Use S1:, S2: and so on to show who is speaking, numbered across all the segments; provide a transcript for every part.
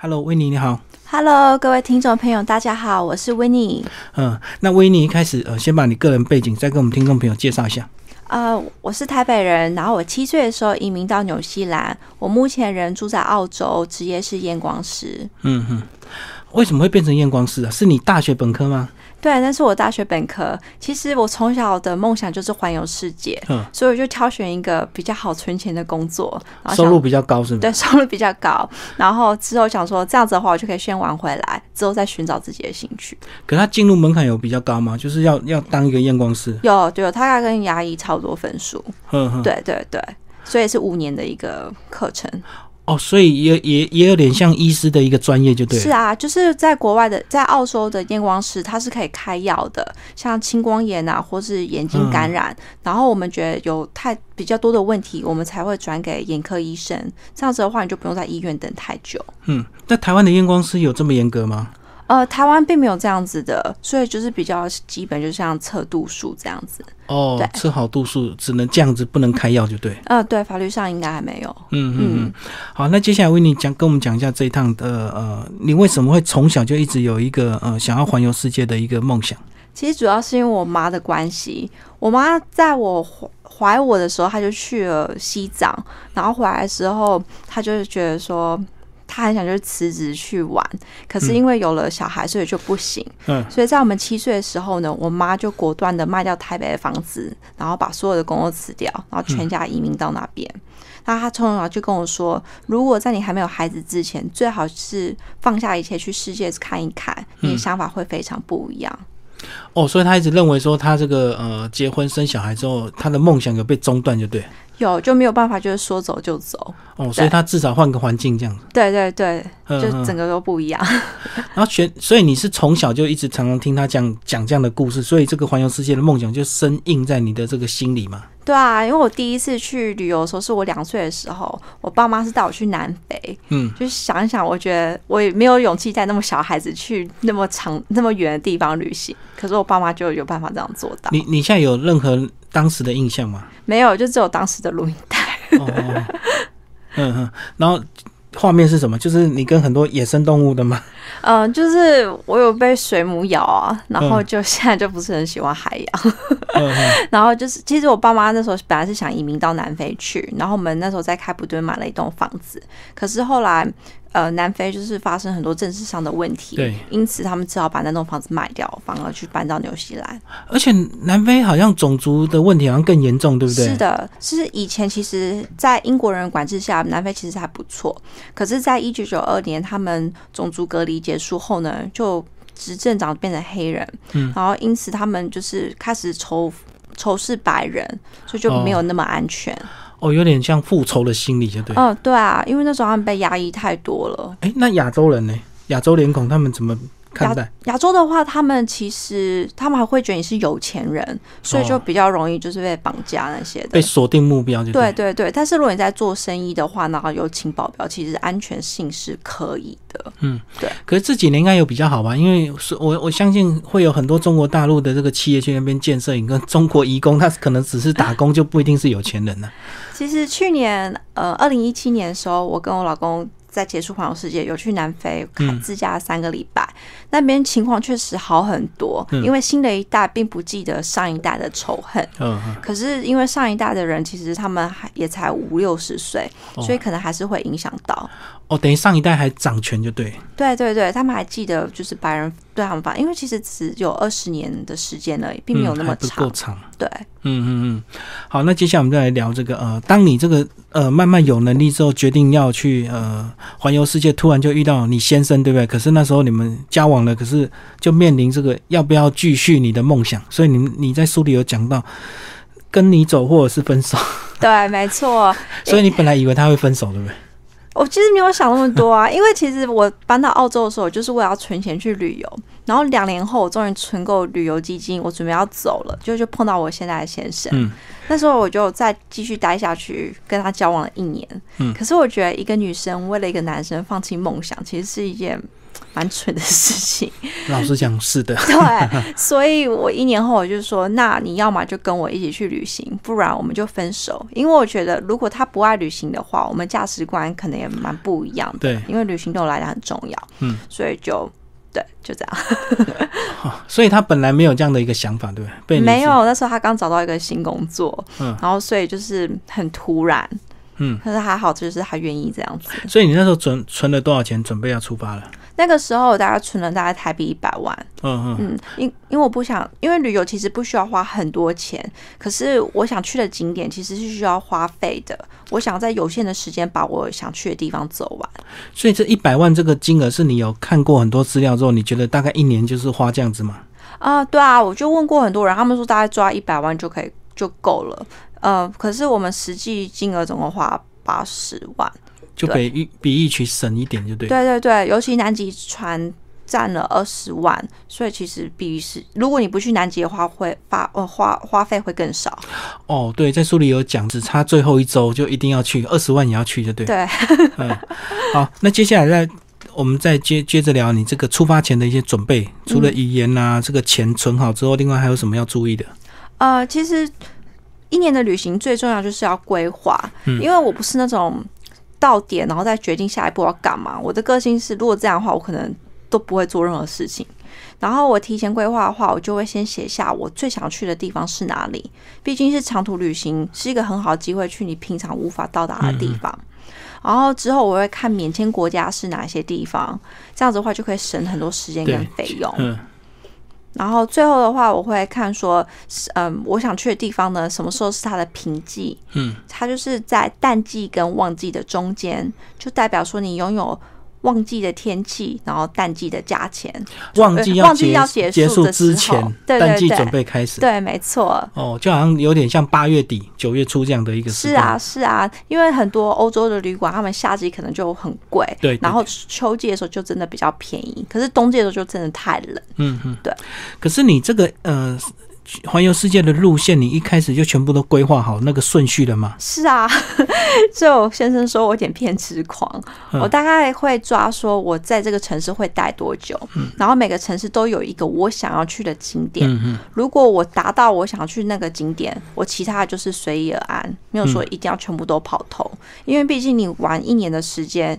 S1: Hello，维尼你好。
S2: Hello，各位听众朋友，大家好，我是 i e
S1: 嗯，那维尼一开始呃，先把你个人背景再跟我们听众朋友介绍一下。
S2: 呃，我是台北人，然后我七岁的时候移民到纽西兰，我目前人住在澳洲，职业是验光师。
S1: 嗯哼，为什么会变成验光师啊？是你大学本科吗？
S2: 对，那是我大学本科。其实我从小的梦想就是环游世界，
S1: 嗯，
S2: 所以我就挑选一个比较好存钱的工作，然后
S1: 收入比较高，是吗？
S2: 对 收入比较高。然后之后想说这样子的话，我就可以先玩回来，之后再寻找自己的兴趣。
S1: 可他进入门槛有比较高吗？就是要要当一个验光师。
S2: 有，对，大概跟牙医差不多分数。
S1: 哼哼。
S2: 对对对，所以是五年的一个课程。
S1: 哦，所以也也也有点像医师的一个专业，就对了。
S2: 是啊，就是在国外的，在澳洲的验光师，他是可以开药的，像青光眼啊，或是眼睛感染。然后我们觉得有太比较多的问题，我们才会转给眼科医生。这样子的话，你就不用在医院等太久。
S1: 嗯，那台湾的验光师有这么严格吗？
S2: 呃，台湾并没有这样子的，所以就是比较基本，就像测度数这样子。
S1: 哦
S2: 对，
S1: 测好度数只能这样子，不能开药，就对。
S2: 呃，对，法律上应该还没有。
S1: 嗯嗯嗯。好，那接下来维尼讲跟我们讲一下这一趟的呃，你为什么会从小就一直有一个呃想要环游世界的一个梦想？
S2: 其实主要是因为我妈的关系，我妈在我怀怀我的时候，她就去了西藏，然后回来的时候，她就是觉得说。她很想就是辞职去玩，可是因为有了小孩，所以就不行。
S1: 嗯
S2: 所以在我们七岁的时候呢，我妈就果断的卖掉台北的房子，然后把所有的工作辞掉，然后全家移民到那边。那他从小就跟我说，如果在你还没有孩子之前，最好是放下一切去世界看一看，你的想法会非常不一样。
S1: 哦，所以他一直认为说他这个呃结婚生小孩之后，他的梦想有被中断，就对。
S2: 有就没有办法，就是说走就走。
S1: 哦，所以他至少换个环境这样子。
S2: 对对对，就整个都不一样。
S1: 然后全，所以你是从小就一直常常听他讲讲这样的故事，所以这个环游世界的梦想就深印在你的这个心里嘛。
S2: 对啊，因为我第一次去旅游的时候是我两岁的时候，我爸妈是带我去南非。
S1: 嗯，
S2: 就是想一想，我觉得我也没有勇气带那么小孩子去那么长、那么远的地方旅行。可是我爸妈就有办法这样做到。
S1: 你你现在有任何当时的印象吗？
S2: 没有，就只有当时的录音带。
S1: 哦哦，嗯嗯，然后画面是什么？就是你跟很多野生动物的吗？
S2: 嗯、就是我有被水母咬啊，然后
S1: 嗯
S2: 就现在就不是很喜欢海洋。然后就是，其实我爸妈那时候本来是想移民到南非去，然后我们那时候在开普敦买了一栋房子，可是后来呃南非就是发生很多政治上的问题，
S1: 对，
S2: 因此他们只好把那栋房子卖掉，反而去搬到纽西兰。
S1: 而且南非好像种族的问题好像更严重，对不对？
S2: 是的，是以前其实，在英国人管制下，南非其实还不错，可是，在一九九二年他们种族隔离结束后呢，就执政长变成黑人，
S1: 嗯
S2: 然后因此他们就是开始仇仇视白人，所以就没有那么安全。
S1: 哦，有点像复仇的心理，就对。
S2: 嗯，对啊，因为那时候他们被压抑太多了。
S1: 哎、那亚洲人呢？亚洲脸孔他们怎么看待？
S2: 亚洲的话，他们其实他们还会觉得你是有钱人，所以就
S1: 哦
S2: 比较容易就是被绑架那些的。
S1: 被锁定目标就
S2: 对对对，但是如果你在做生意的话，然后有请保镖，其实安全性是可以的。
S1: 嗯，对可是这几年应该有比较好吧？因为是我我相信会有很多中国大陆的这个企业去那边建设，跟中国移工，他可能只是打工，就不一定是有钱人呢、
S2: 其实去年呃，二零一七年的时候，我跟我老公在结束环游世界，有去南非
S1: 嗯。
S2: 看自驾三个礼拜，那边情况确实好很多，
S1: 嗯
S2: 因为新的一代并不记得上一代的仇恨。
S1: 嗯嗯，
S2: 可是因为上一代的人，其实他们还也才五六十岁，
S1: 哦
S2: 所以可能还是会影响到。
S1: 哦，等于上一代还掌权就对。
S2: 对对对，他们还记得就是白人对他们发，因为其实只有二十年的时间而已，并没有那么长。
S1: 够长。
S2: 对，
S1: 嗯嗯嗯，好，那接下来我们再来聊这个呃，当你这个呃慢慢有能力之后，决定要去呃环游世界，突然就遇到你先生，对不对？可是那时候你们交往了，可是就面临这个要不要继续你的梦想，所以你你在书里有讲到跟你走或者是分手，
S2: 对，没错。
S1: 所以你本来以为他会分手，对不对？
S2: 我其实没有想那么多啊，因为其实我搬到澳洲的时候，就是为了要存钱去旅游。然后两年后，我终于存够旅游基金，我准备要走了，就就碰到我现在的先生。
S1: 嗯，
S2: 那时候我就再继续待下去，跟他交往了一年。
S1: 嗯
S2: 可是我觉得一个女生为了一个男生放弃梦想，其实是一件蛮蠢的事情。
S1: 老实讲是的，
S2: 对，所以我一年后我就说，那你要么就跟我一起去旅行，不然我们就分手。因为我觉得，如果他不爱旅行的话，我们价值观可能也蛮不一样的。
S1: 对
S2: 因为旅行对我来讲很重要。
S1: 嗯，
S2: 所以就对，就这样。
S1: 所以他本来没有这样的一个想法，对不对？
S2: 没有，那时候他刚找到一个新工作，
S1: 嗯
S2: 然后所以就是很突然。
S1: 嗯，
S2: 可是还好，就是他愿意这样子。
S1: 所以你那时候存存了多少钱，准备要出发了？
S2: 那个时候我大概存了大概台币一百万，
S1: 嗯嗯，
S2: 嗯，因因为我不想，因为旅游其实不需要花很多钱，可是我想去的景点其实是需要花费的。我想在有限的时间把我想去的地方走完。
S1: 所以这一百万这个金额是你有看过很多资料之后，你觉得大概一年就是花这样子吗？
S2: 啊、对啊，我就问过很多人，他们说大概抓一百万就可以就够了。呃，可是我们实际金额总共花八十万。
S1: 就比一比一曲省一点，就对。
S2: 对对对，尤其南极船占了二十万，所以其实比是如果你不去南极的话，会花呃花花费会更少。
S1: 哦，对，在书里有讲，只差最后一周就一定要去，二十万也要去，就对。
S2: 对，
S1: 嗯，好，那接下来再我们再接接着聊你这个出发前的一些准备，除了语言呐、这个钱存好之后，另外还有什么要注意的？
S2: 呃，其实一年的旅行最重要就是要规划，
S1: 嗯
S2: 因为我不是那种到点然后再决定下一步要干嘛。我的个性是，如果这样的话，我可能都不会做任何事情。然后我提前规划的话，我就会先写下我最想去的地方是哪里。毕竟是长途旅行，是一个很好的机会去你平常无法到达的地方。然后之后我会看免签国家是哪些地方，这样子的话就可以省很多时间跟费用。
S1: 嗯，
S2: 然后最后的话，我会看说，是嗯，我想去的地方呢，什么时候是它的平季？
S1: 嗯，
S2: 它就是在淡季跟旺季的中间，就代表说你拥有旺季的天气，然后淡季的价钱。
S1: 旺季要
S2: 旺季要
S1: 结
S2: 结束
S1: 之前，淡季准备开始。
S2: 对，没错。
S1: 哦，就好像有点像八月底九月初这样的一个。
S2: 是啊，是啊，因为很多欧洲的旅馆，他们夏季可能就很贵，
S1: 对对
S2: 然后秋季的时候就真的比较便宜，可是冬季的时候就真的太冷。
S1: 嗯嗯，
S2: 对。
S1: 可是你这个呃环游世界的路线，你一开始就全部都规划好那个顺序了吗？
S2: 是啊，就先生说我有点偏执狂，
S1: 嗯
S2: 我大概会抓说我在这个城市会待多久，然后每个城市都有一个我想要去的景点。如果我达到我想要去那个景点，我其他的就是随意而安，没有说一定要全部都跑透，因为毕竟你玩一年的时间，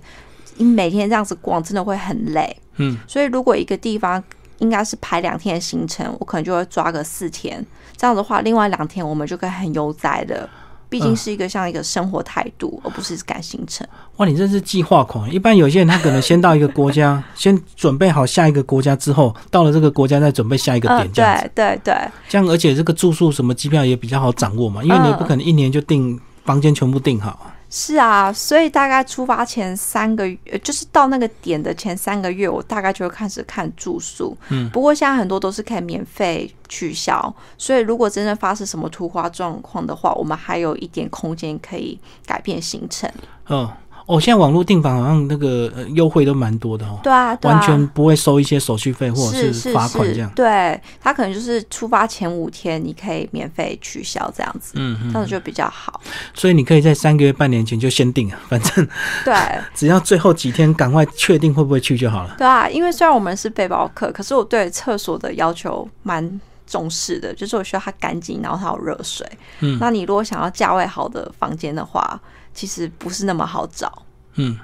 S2: 你每天这样子逛真的会很累。
S1: 嗯，
S2: 所以如果一个地方应该是排两天的行程，我可能就会抓个四天，这样的话，另外两天我们就可以很悠哉的。毕竟是一个像一个生活态度，而不是赶行程。
S1: 哇，你真是计划狂。一般有些人他可能先到一个国家，先准备好下一个国家之后，到了这个国家再准备下一个
S2: 嗯，
S1: 点，这样子。
S2: 对对对，
S1: 这样而且这个住宿什么机票也比较好掌握嘛，因为你不可能一年就订房间全部订好。
S2: 是啊，所以大概出发前三个月，呃就是到那个点的前三个月，我大概就会开始看住宿。
S1: 嗯，
S2: 不过现在很多都是可以免费取消，所以如果真正发生什么突发状况的话，我们还有一点空间可以改变行程。
S1: 嗯，哦，现在网络订房好像那个呃优惠都蛮多的哦，
S2: 对啊，对啊，
S1: 完全不会收一些手续费或者
S2: 是是
S1: 罚款这样。
S2: 对他可能就是出发前五天你可以免费取消这样子，
S1: 嗯嗯，
S2: 这样子就比较好。
S1: 所以你可以在三个月、半年前就先订啊，反正
S2: 对。
S1: 只要最后几天赶快确定会不会去就好了。
S2: 对啊，因为虽然我们是背包客，可是我对厕所的要求蛮重视的，就是我需要它干净，然后它有热水。
S1: 嗯
S2: 那你如果想要价位好的房间的话，其实不是那么好找。
S1: 嗯，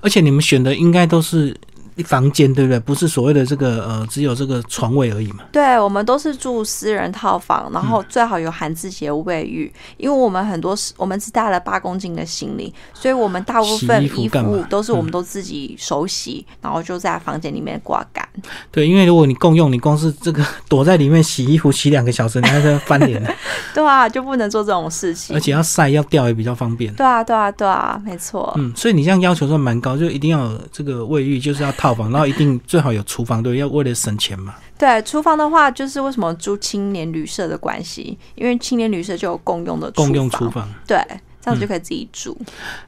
S1: 而且你们选的应该都是房间，对不对？不是所谓的这个呃，只有这个床位而已嘛。
S2: 对，我们都是住私人套房，然后最好有含自己的卫浴，因为我们很多是我们只带了八公斤的行李，所以我们大部分
S1: 衣服
S2: 都是我们都自己手洗，然后就在房间里面挂干。
S1: 对，因为如果你共用，你光是这个躲在里面洗衣服洗两个小时，你还在翻脸，
S2: 对啊，就不能做这种事情
S1: 而。且要晒要掉也比较方便。
S2: 对啊，对啊，对啊，没错。
S1: 嗯，所以你这样要求算蛮高，就一定要有这个卫浴，就是要套房，然后一定最好有厨房，对，要为了省钱嘛。
S2: 对，厨房的话，就是为什么住青年旅社的关系，因为青年旅社就有共用的房，
S1: 共用厨房，
S2: 对，这样子就可以自己煮。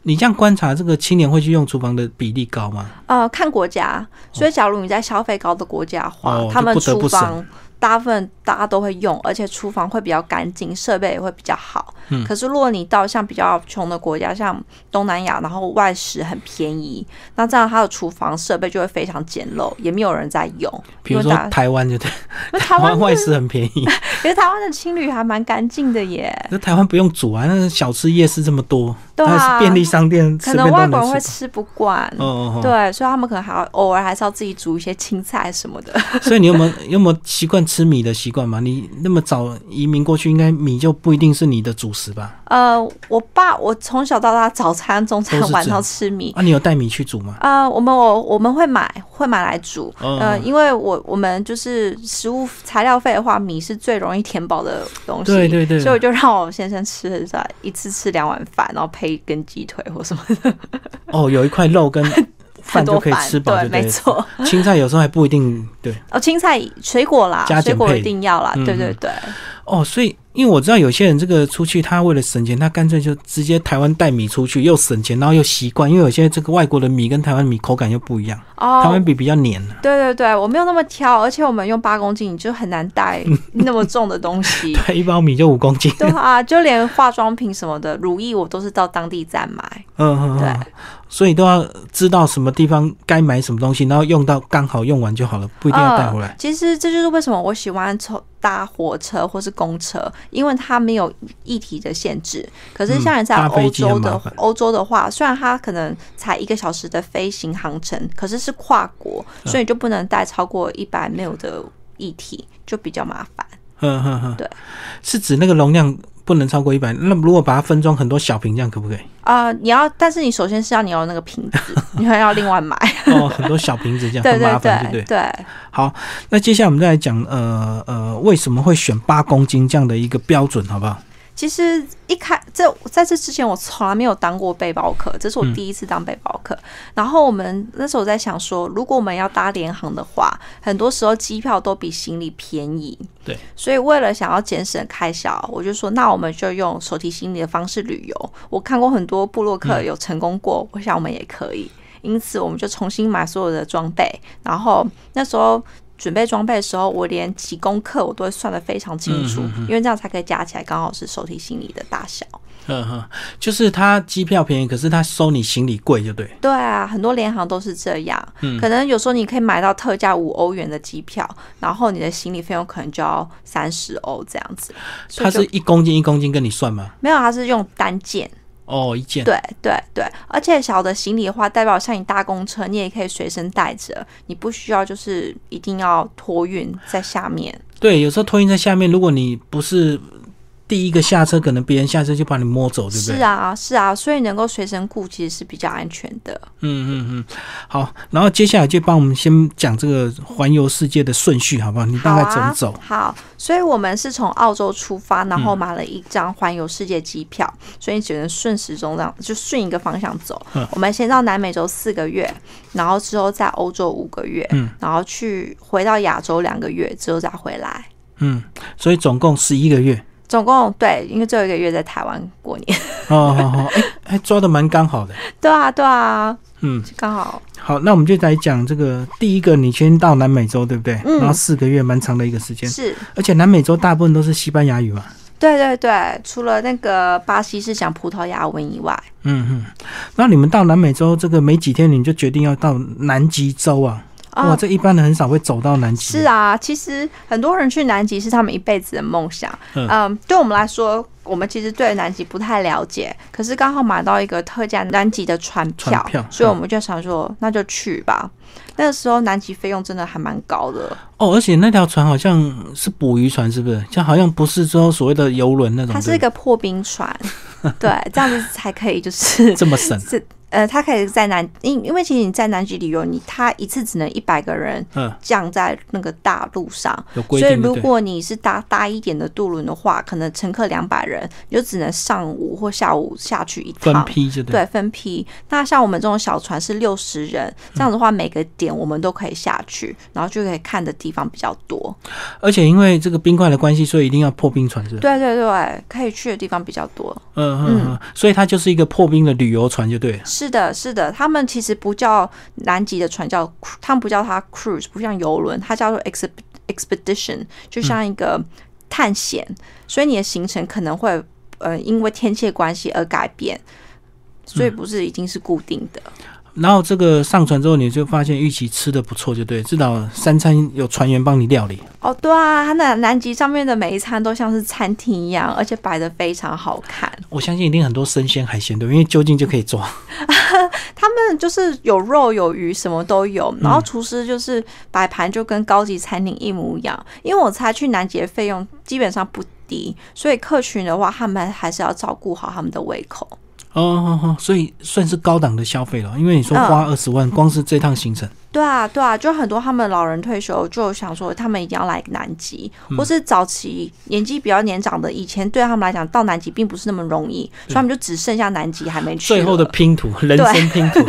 S1: 你这样观察这个青年会去用厨房的比例高吗？
S2: 呃，看国家，所以假如你在消费高的国家的话，
S1: 哦
S2: 他们厨房大部分大家都会用，而且厨房会比较干净，设备也会比较好。
S1: 嗯
S2: 可是如果你到像比较穷的国家，像东南亚，然后外食很便宜，那这样它的厨房设备就会非常简陋，也没有人在用。
S1: 比如说台湾就对，
S2: 台湾
S1: 外食很便宜，
S2: 可是台湾的青旅还蛮干净的耶。
S1: 那台湾不用煮啊，那小吃夜市这么多，
S2: 对啊
S1: 便利商店
S2: 可能外国人会
S1: 吃。
S2: 不惯。
S1: 哦哦哦，
S2: 对，所以他们可能还要偶尔还是要自己煮一些青菜什么的。
S1: 所以你有没有有没有习惯吃米的习惯吗？你那么早移民过去，应该米就不一定是你的主食吧？
S2: 呃，我爸我从小到大早餐、中餐晚上吃米。
S1: 啊，你有带米去煮吗？
S2: 呃，我们我我们会买会买来煮，
S1: 哦
S2: 呃，因为我我们就是食物材料费的话，米是最容易填饱的东西，
S1: 对对对
S2: 所以我就让我先生吃在一次吃两碗饭，然后配一根鸡腿 或什么的，
S1: 哦，有一块肉跟 饭
S2: 很多饭，
S1: 就可以吃饱，
S2: 对。没错。
S1: 青菜有时候还不一定对
S2: 哦，青菜、水果啦水果一定要啦，
S1: 嗯
S2: 对对对。
S1: 哦，所以因为我知道有些人这个出去，他为了省钱，他干脆就直接台湾带米出去，又省钱，然后又习惯。因为有些这个外国的米跟台湾米口感又不一样，哦台
S2: 哦
S1: 湾，米比较黏。
S2: 对对对，我没有那么挑，而且我们用八公斤，你就很难带 那么重的东西。
S1: 对，一包米就五公斤。
S2: 对啊，就连化妆品什么的，乳液我都是到当地再买。
S1: 嗯嗯
S2: 对
S1: 嗯，所以都要知道什么地方该买什么东西，然后用到刚好用完就好了，不一定要带回来。
S2: 呃其实这就是为什么我喜欢从搭火车或是公车，因为它没有议题的限制。可是像你在欧洲的欧洲的话，虽然它可能才一个小时的飞行航程，可是是跨国，
S1: 嗯
S2: 所以就不能带超过一百 ml 的液体，就比较麻烦。
S1: 嗯哼哼，
S2: 对，
S1: 是指那个容量不能超过一百。那如果把它分装很多小瓶，这样可不可以？
S2: 啊、你要，但是你首先是要你有那个瓶子，你还要另外买。
S1: 哦，很多小瓶子这样
S2: 对
S1: 很麻
S2: 对
S1: 烦，对不对？
S2: 对对。
S1: 好，那接下来我们再来讲，呃呃，为什么会选八公斤这样的一个标准，好不好？
S2: 其实一开这在这之前，我从来没有当过背包客，这是我
S1: 嗯
S2: 第一次当背包客。然后我们那时候在想说，如果我们要搭联航的话，很多时候机票都比行李便宜。
S1: 对，
S2: 所以为了想要节省开销，我就说，那我们就用手提行李的方式旅游。我看过很多部落客有成功过，我想我们也可以。因此，我们就重新买所有的装备，然后那时候。准备装备的时候，我连几公克我都会算得非常清楚，因为这样才可以加起来刚好是手提行李的大小。
S1: 嗯哼，就是它机票便宜，可是它收你行李贵，就对。
S2: 对啊，很多联航都是这样，
S1: 嗯
S2: 可能有时候你可以买到特价五欧元的机票，然后你的行李费用可能就要三十欧这样子。
S1: 它
S2: 是
S1: 一公斤一公斤跟你算吗？
S2: 没有，它是用单件。
S1: 哦，一件。
S2: 对对对，而且小的行李的话，代表像你搭公车，你也可以随身带着，你不需要就是一定要托运在下面。
S1: 对，有时候托运在下面，如果你不是第一个下车，可能别人下车就把你摸走，对不对？
S2: 是啊，是啊，所以能够随身顾其实是比较安全的。
S1: 嗯嗯嗯，好，然后接下来就帮我们先讲这个环游世界的顺序，好不好？你大概怎么走？
S2: 好啊？好，所以我们是从澳洲出发，然后买了一张环游世界机票，所以你只能顺时钟这样，就顺一个方向走。
S1: 嗯
S2: 我们先到南美洲四个月，然后之后在欧洲五个月，
S1: 嗯
S2: 然后去回到亚洲两个月，之后再回来。
S1: 嗯，所以总共十一个月。
S2: 总共对，因为最后一个月在台湾过年。
S1: 哦，好好，哎、还抓的蛮刚好的。
S2: 对啊，对啊，
S1: 嗯，
S2: 刚好。
S1: 好，那我们就来讲这个第一个，你先到南美洲，对不对？
S2: 嗯
S1: 然后四个月，蛮长的一个时间，
S2: 是，
S1: 而且南美洲大部分都是西班牙语嘛。
S2: 对对对，除了那个巴西是讲葡萄牙文以外，
S1: 嗯嗯，那你们到南美洲这个没几天，你就决定要到南极洲啊？
S2: 啊
S1: 哇，这一般人很少会走到南极。
S2: 是啊，其实很多人去南极是他们一辈子的梦想。
S1: 嗯
S2: 嗯，对我们来说，我们其实对南极不太了解，可是刚好买到一个特价南极的船票，
S1: 船票
S2: 所以我们就想说，那就去吧。那个时候南极费用真的还蛮高的，
S1: 哦，而且那条船好像是捕鱼船，是不是？就好像不是说所谓的游轮那种。
S2: 它是一个破冰船，对，这样子才可以就是
S1: 这么省。
S2: 是呃，他可以在南，因因为其实你在南极旅游，你他一次只能一百个人
S1: 嗯，
S2: 降在那个大陆上，所以。如果你是搭大一点的渡轮的话，可能乘客两百人，你就只能上午或下午下去一趟。
S1: 分批就对。
S2: 对，分批。那像我们这种小船是六十人，这样的话每个点我们都可以下去，然后就可以看的地方比较多。
S1: 而且因为这个冰块的关系，所以一定要破冰船，是？
S2: 对对对，可以去的地方比较多。
S1: 嗯嗯嗯，所以它就是一个破冰的旅游船，就对了。
S2: 是的，是的，他们其实不叫南极的船叫他们不叫它 cruise，不像游轮，它叫做 exp expedition，就像一个探险，所以你的行程可能会呃因为天气的关系而改变，所以不是已经是固定的。
S1: 然后这个上船之后，你就发现玉琪吃的不错，就对，至少三餐有船员帮你料理。
S2: 哦，对啊，它那南极上面的每一餐都像是餐厅一样，而且摆的非常好看。
S1: 我相信一定很多生鲜海鲜，对，因为就近就可以抓。
S2: 他们就是有肉有鱼，什么都有。然后厨师就是摆盘就跟高级餐厅一模一样。因为我猜去南极的费用基本上不低，所以客群的话，他们还是要照顾好他们的胃口。
S1: 哦哦哦，所以算是高档的消费了，因为你说花二十万，光是这趟行程。
S2: 对啊，对啊，就很多他们老人退休就想说，他们一定要来南极，或是早期年纪比较年长的，以前对他们来讲到南极并不是那么容易，所以他们就只剩下南极还没去。
S1: 最后的拼图，人生拼图。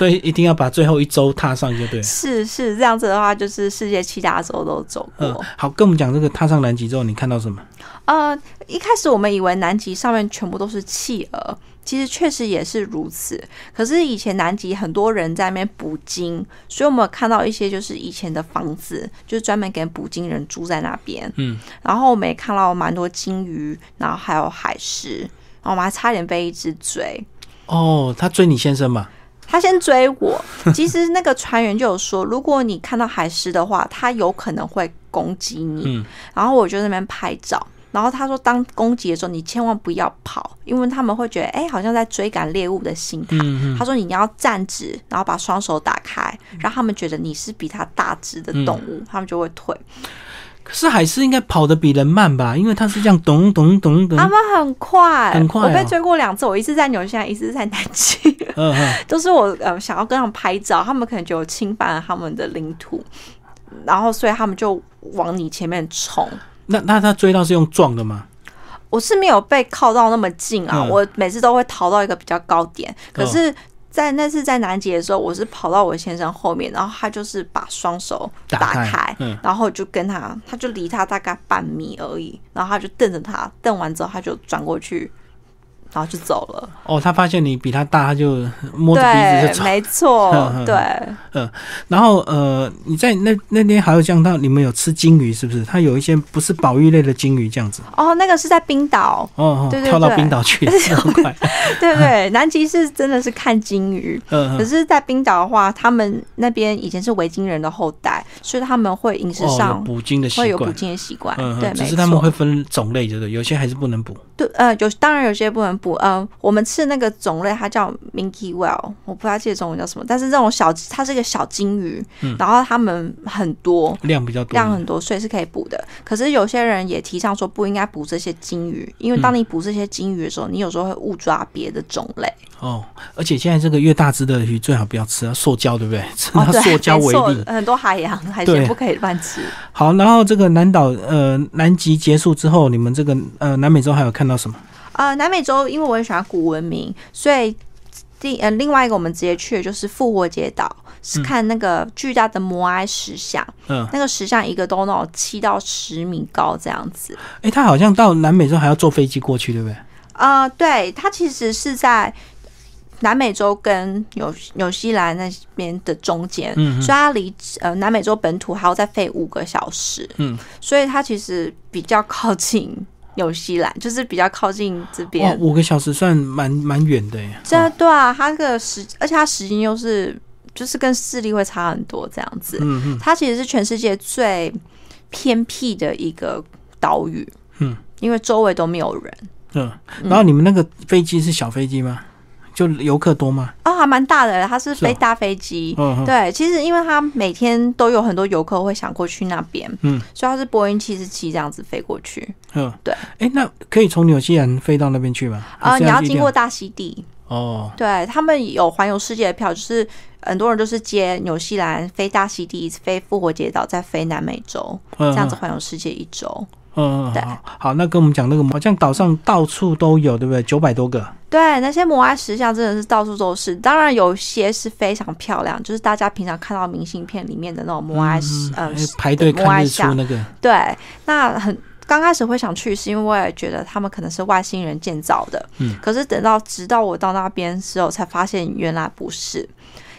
S1: 所以一定要把最后一周踏上就对了。
S2: 是是这样子的话，就是世界七大洲都走过。
S1: 好，跟我们讲这个踏上南极之后，你看到什么？
S2: 呃，一开始我们以为南极上面全部都是企鹅，其实确实也是如此。可是以前南极很多人在那边捕鲸，所以我们看到一些就是以前的房子，就是专门给捕鲸人住在那边。嗯，然后我们也看到蛮多鲸鱼，然后还有海狮，然后我们还差点被一只追。
S1: 哦，他追你先生嘛？
S2: 他先追我。其实那个船员就有说，如果你看到海狮的话，他有可能会攻击你。嗯，然后我就那边拍照。然后他说，当攻击的时候，你千万不要跑，因为他们会觉得，哎，好像在追赶猎物的心态。他说，你要站直，然后把双手打开，让他们觉得你是比他大只的动物，他们就会退。
S1: 可是海狮应该跑得比人慢吧？因为它是这样咚咚咚咚。
S2: 他们很快，
S1: 很快。
S2: 我被追过两次，我一次在纽西兰，一次在南极。嗯都是我呃想要跟他们拍照，他们可能就侵犯了他们的领土，然后所以他们就往你前面冲。
S1: 那那他追到是用撞的吗？
S2: 我是没有被靠到那么近啊，我每次都会逃到一个比较高点。可是，在那次在南极的时候，我是跑到我先生后面，然后他就是把双手打开，然后就跟他，他就离他大概半米而已，然后他就瞪着他，瞪完之后他就转过去。然后就走了。哦，
S1: 他发现你比他大，他就摸着鼻子就走。
S2: 没错，对。
S1: 嗯，然后呃，你在那那天还有讲到你们有吃金鱼，是不是？它有一些不是保育类的金鱼这样子。
S2: 哦，那个是在冰岛。哦，对对
S1: 跳到冰岛去，很快。
S2: 对对，南极是真的是看金鱼。嗯。可是，在冰岛的话，他们那边以前是维京人的后代，所以他们会饮食上
S1: 捕鲸的习惯，
S2: 会有捕鲸的习惯。嗯对，
S1: 只是他们会分种类，对对，有些还是不能捕。
S2: 对，呃，有当然有些不能。不，呃，我们吃的那个种类它叫 minke well，我不知道记得中文叫什么，但是这种小，它是一个小金鱼，然后它们很多，
S1: 量比较多，
S2: 量很多，所以是可以补的。可是有些人也提倡说不应该补这些金鱼，因为当你补这些金鱼的时候，你有时候会误抓别的种类。
S1: 哦，而且现在这个越大只的鱼最好不要吃啊，塑胶对不对？拿塑胶为例，
S2: 很多海洋海鲜不可以乱吃。
S1: 好，然后这个南岛呃南极结束之后，你们这个呃南美洲还有看到什么？
S2: 呃，南美洲，因为我很喜欢古文明，所以第呃另外一个我们直接去的就是复活节岛，是看那个巨大的摩埃石像。嗯，那个石像一个都那种七到十米高这样子。
S1: 哎，他好像到南美洲还要坐飞机过去，对不对？
S2: 啊，对，他其实是在南美洲跟纽纽西兰那边的中间，嗯所以他离呃南美洲本土还要再飞五个小时。嗯，所以它其实比较靠近。纽西兰就是比较靠近这边，
S1: 五个小时算蛮蛮远的耶。
S2: 这对啊，它个时，而且它时间又是就是跟视力会差很多这样子。嗯嗯，它其实是全世界最偏僻的一个岛屿。嗯，因为周围都没有人。
S1: 嗯，然后你们那个飞机是小飞机吗？就游客多吗？
S2: 哦，还蛮大的，它是飞大飞机。嗯，对，其实因为它每天都有很多游客会想过去那边，嗯，所以它是波音七十七这样子飞过去。嗯，对。
S1: 哎，那可以从纽西兰飞到那边去吗？
S2: 啊，你要经过大溪地。哦，对他们有环游世界的票，就是很多人都是接纽西兰飞大溪地，飞复活节岛，再飞南美洲，这样子环游世界一周。
S1: 嗯，对，好，那跟我们讲那个，好像岛上到处都有，对不对？九百多个。
S2: 对，那些摩埃石像真的是到处都是。当然，有些是非常漂亮，就是大家平常看到明信片里面的那种摩埃石，呃，
S1: 排队看日出那个。
S2: 对，那很刚开始会想去，是因为觉得他们可能是外星人建造的。嗯。可是等到直到我到那边时候，才发现原来不是。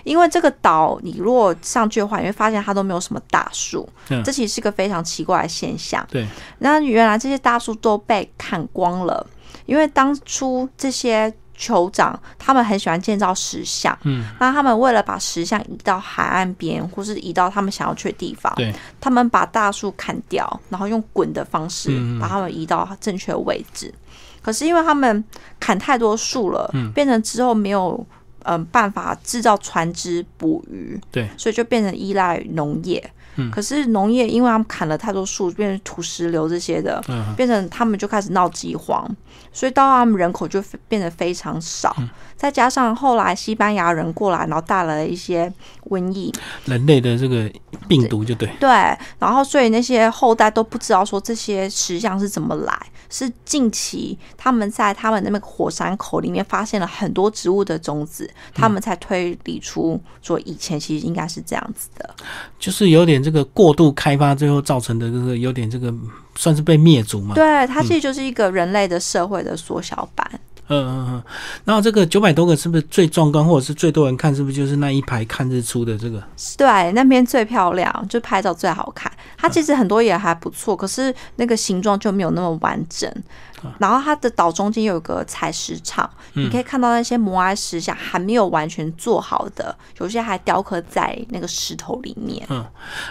S2: 因为这个岛你如果上去的话，你会发现它都没有什么大树，
S1: 嗯。
S2: 这其实是个非常奇怪的现象。
S1: 对，
S2: 那原来这些大树都被砍光了，因为当初这些酋长他们很喜欢建造石像，
S1: 嗯，
S2: 那他们为了把石像移到海岸边，或是移到他们想要去的地方，
S1: 对，
S2: 他们把大树砍掉，然后用滚的方式把它们移到正确的位置。可是因为他们砍太多树了，
S1: 嗯。
S2: 变成之后没有嗯、办法制造船只捕鱼，
S1: 对，
S2: 所以就变成依赖农业。
S1: 嗯。
S2: 可是农业因为他们砍了太多树，变成土石流这些的，
S1: 嗯，
S2: 变成他们就开始闹饥荒，所以到他们人口就变得非常少。
S1: 嗯。
S2: 再加上后来西班牙人过来，然后带来了一些瘟疫，
S1: 人类的这个病毒就对，
S2: 对，然后所以那些后代都不知道说这些石像是怎么来，是近期他们在他们那边火山口里面发现了很多植物的种子，他们才推理出说以前其实应该是这样子的。
S1: 就是有点这个过度开发，最后造成的这个有点这个算是被灭族嘛。
S2: 对，它其实就是一个人类的社会的缩小版。
S1: 嗯嗯嗯嗯。然后这个九百多个是不是最壮观，或者是最多人看，是不是就是那一排看日出的这个？
S2: 对，那边最漂亮，就拍照最好看。它其实很多也还不错，可是那个形状就没有那么完整。然后它的岛中间有个采石场，你可以看到那些摩埃石像还没有完全做好的，有些还雕刻在那个石头里面。
S1: 嗯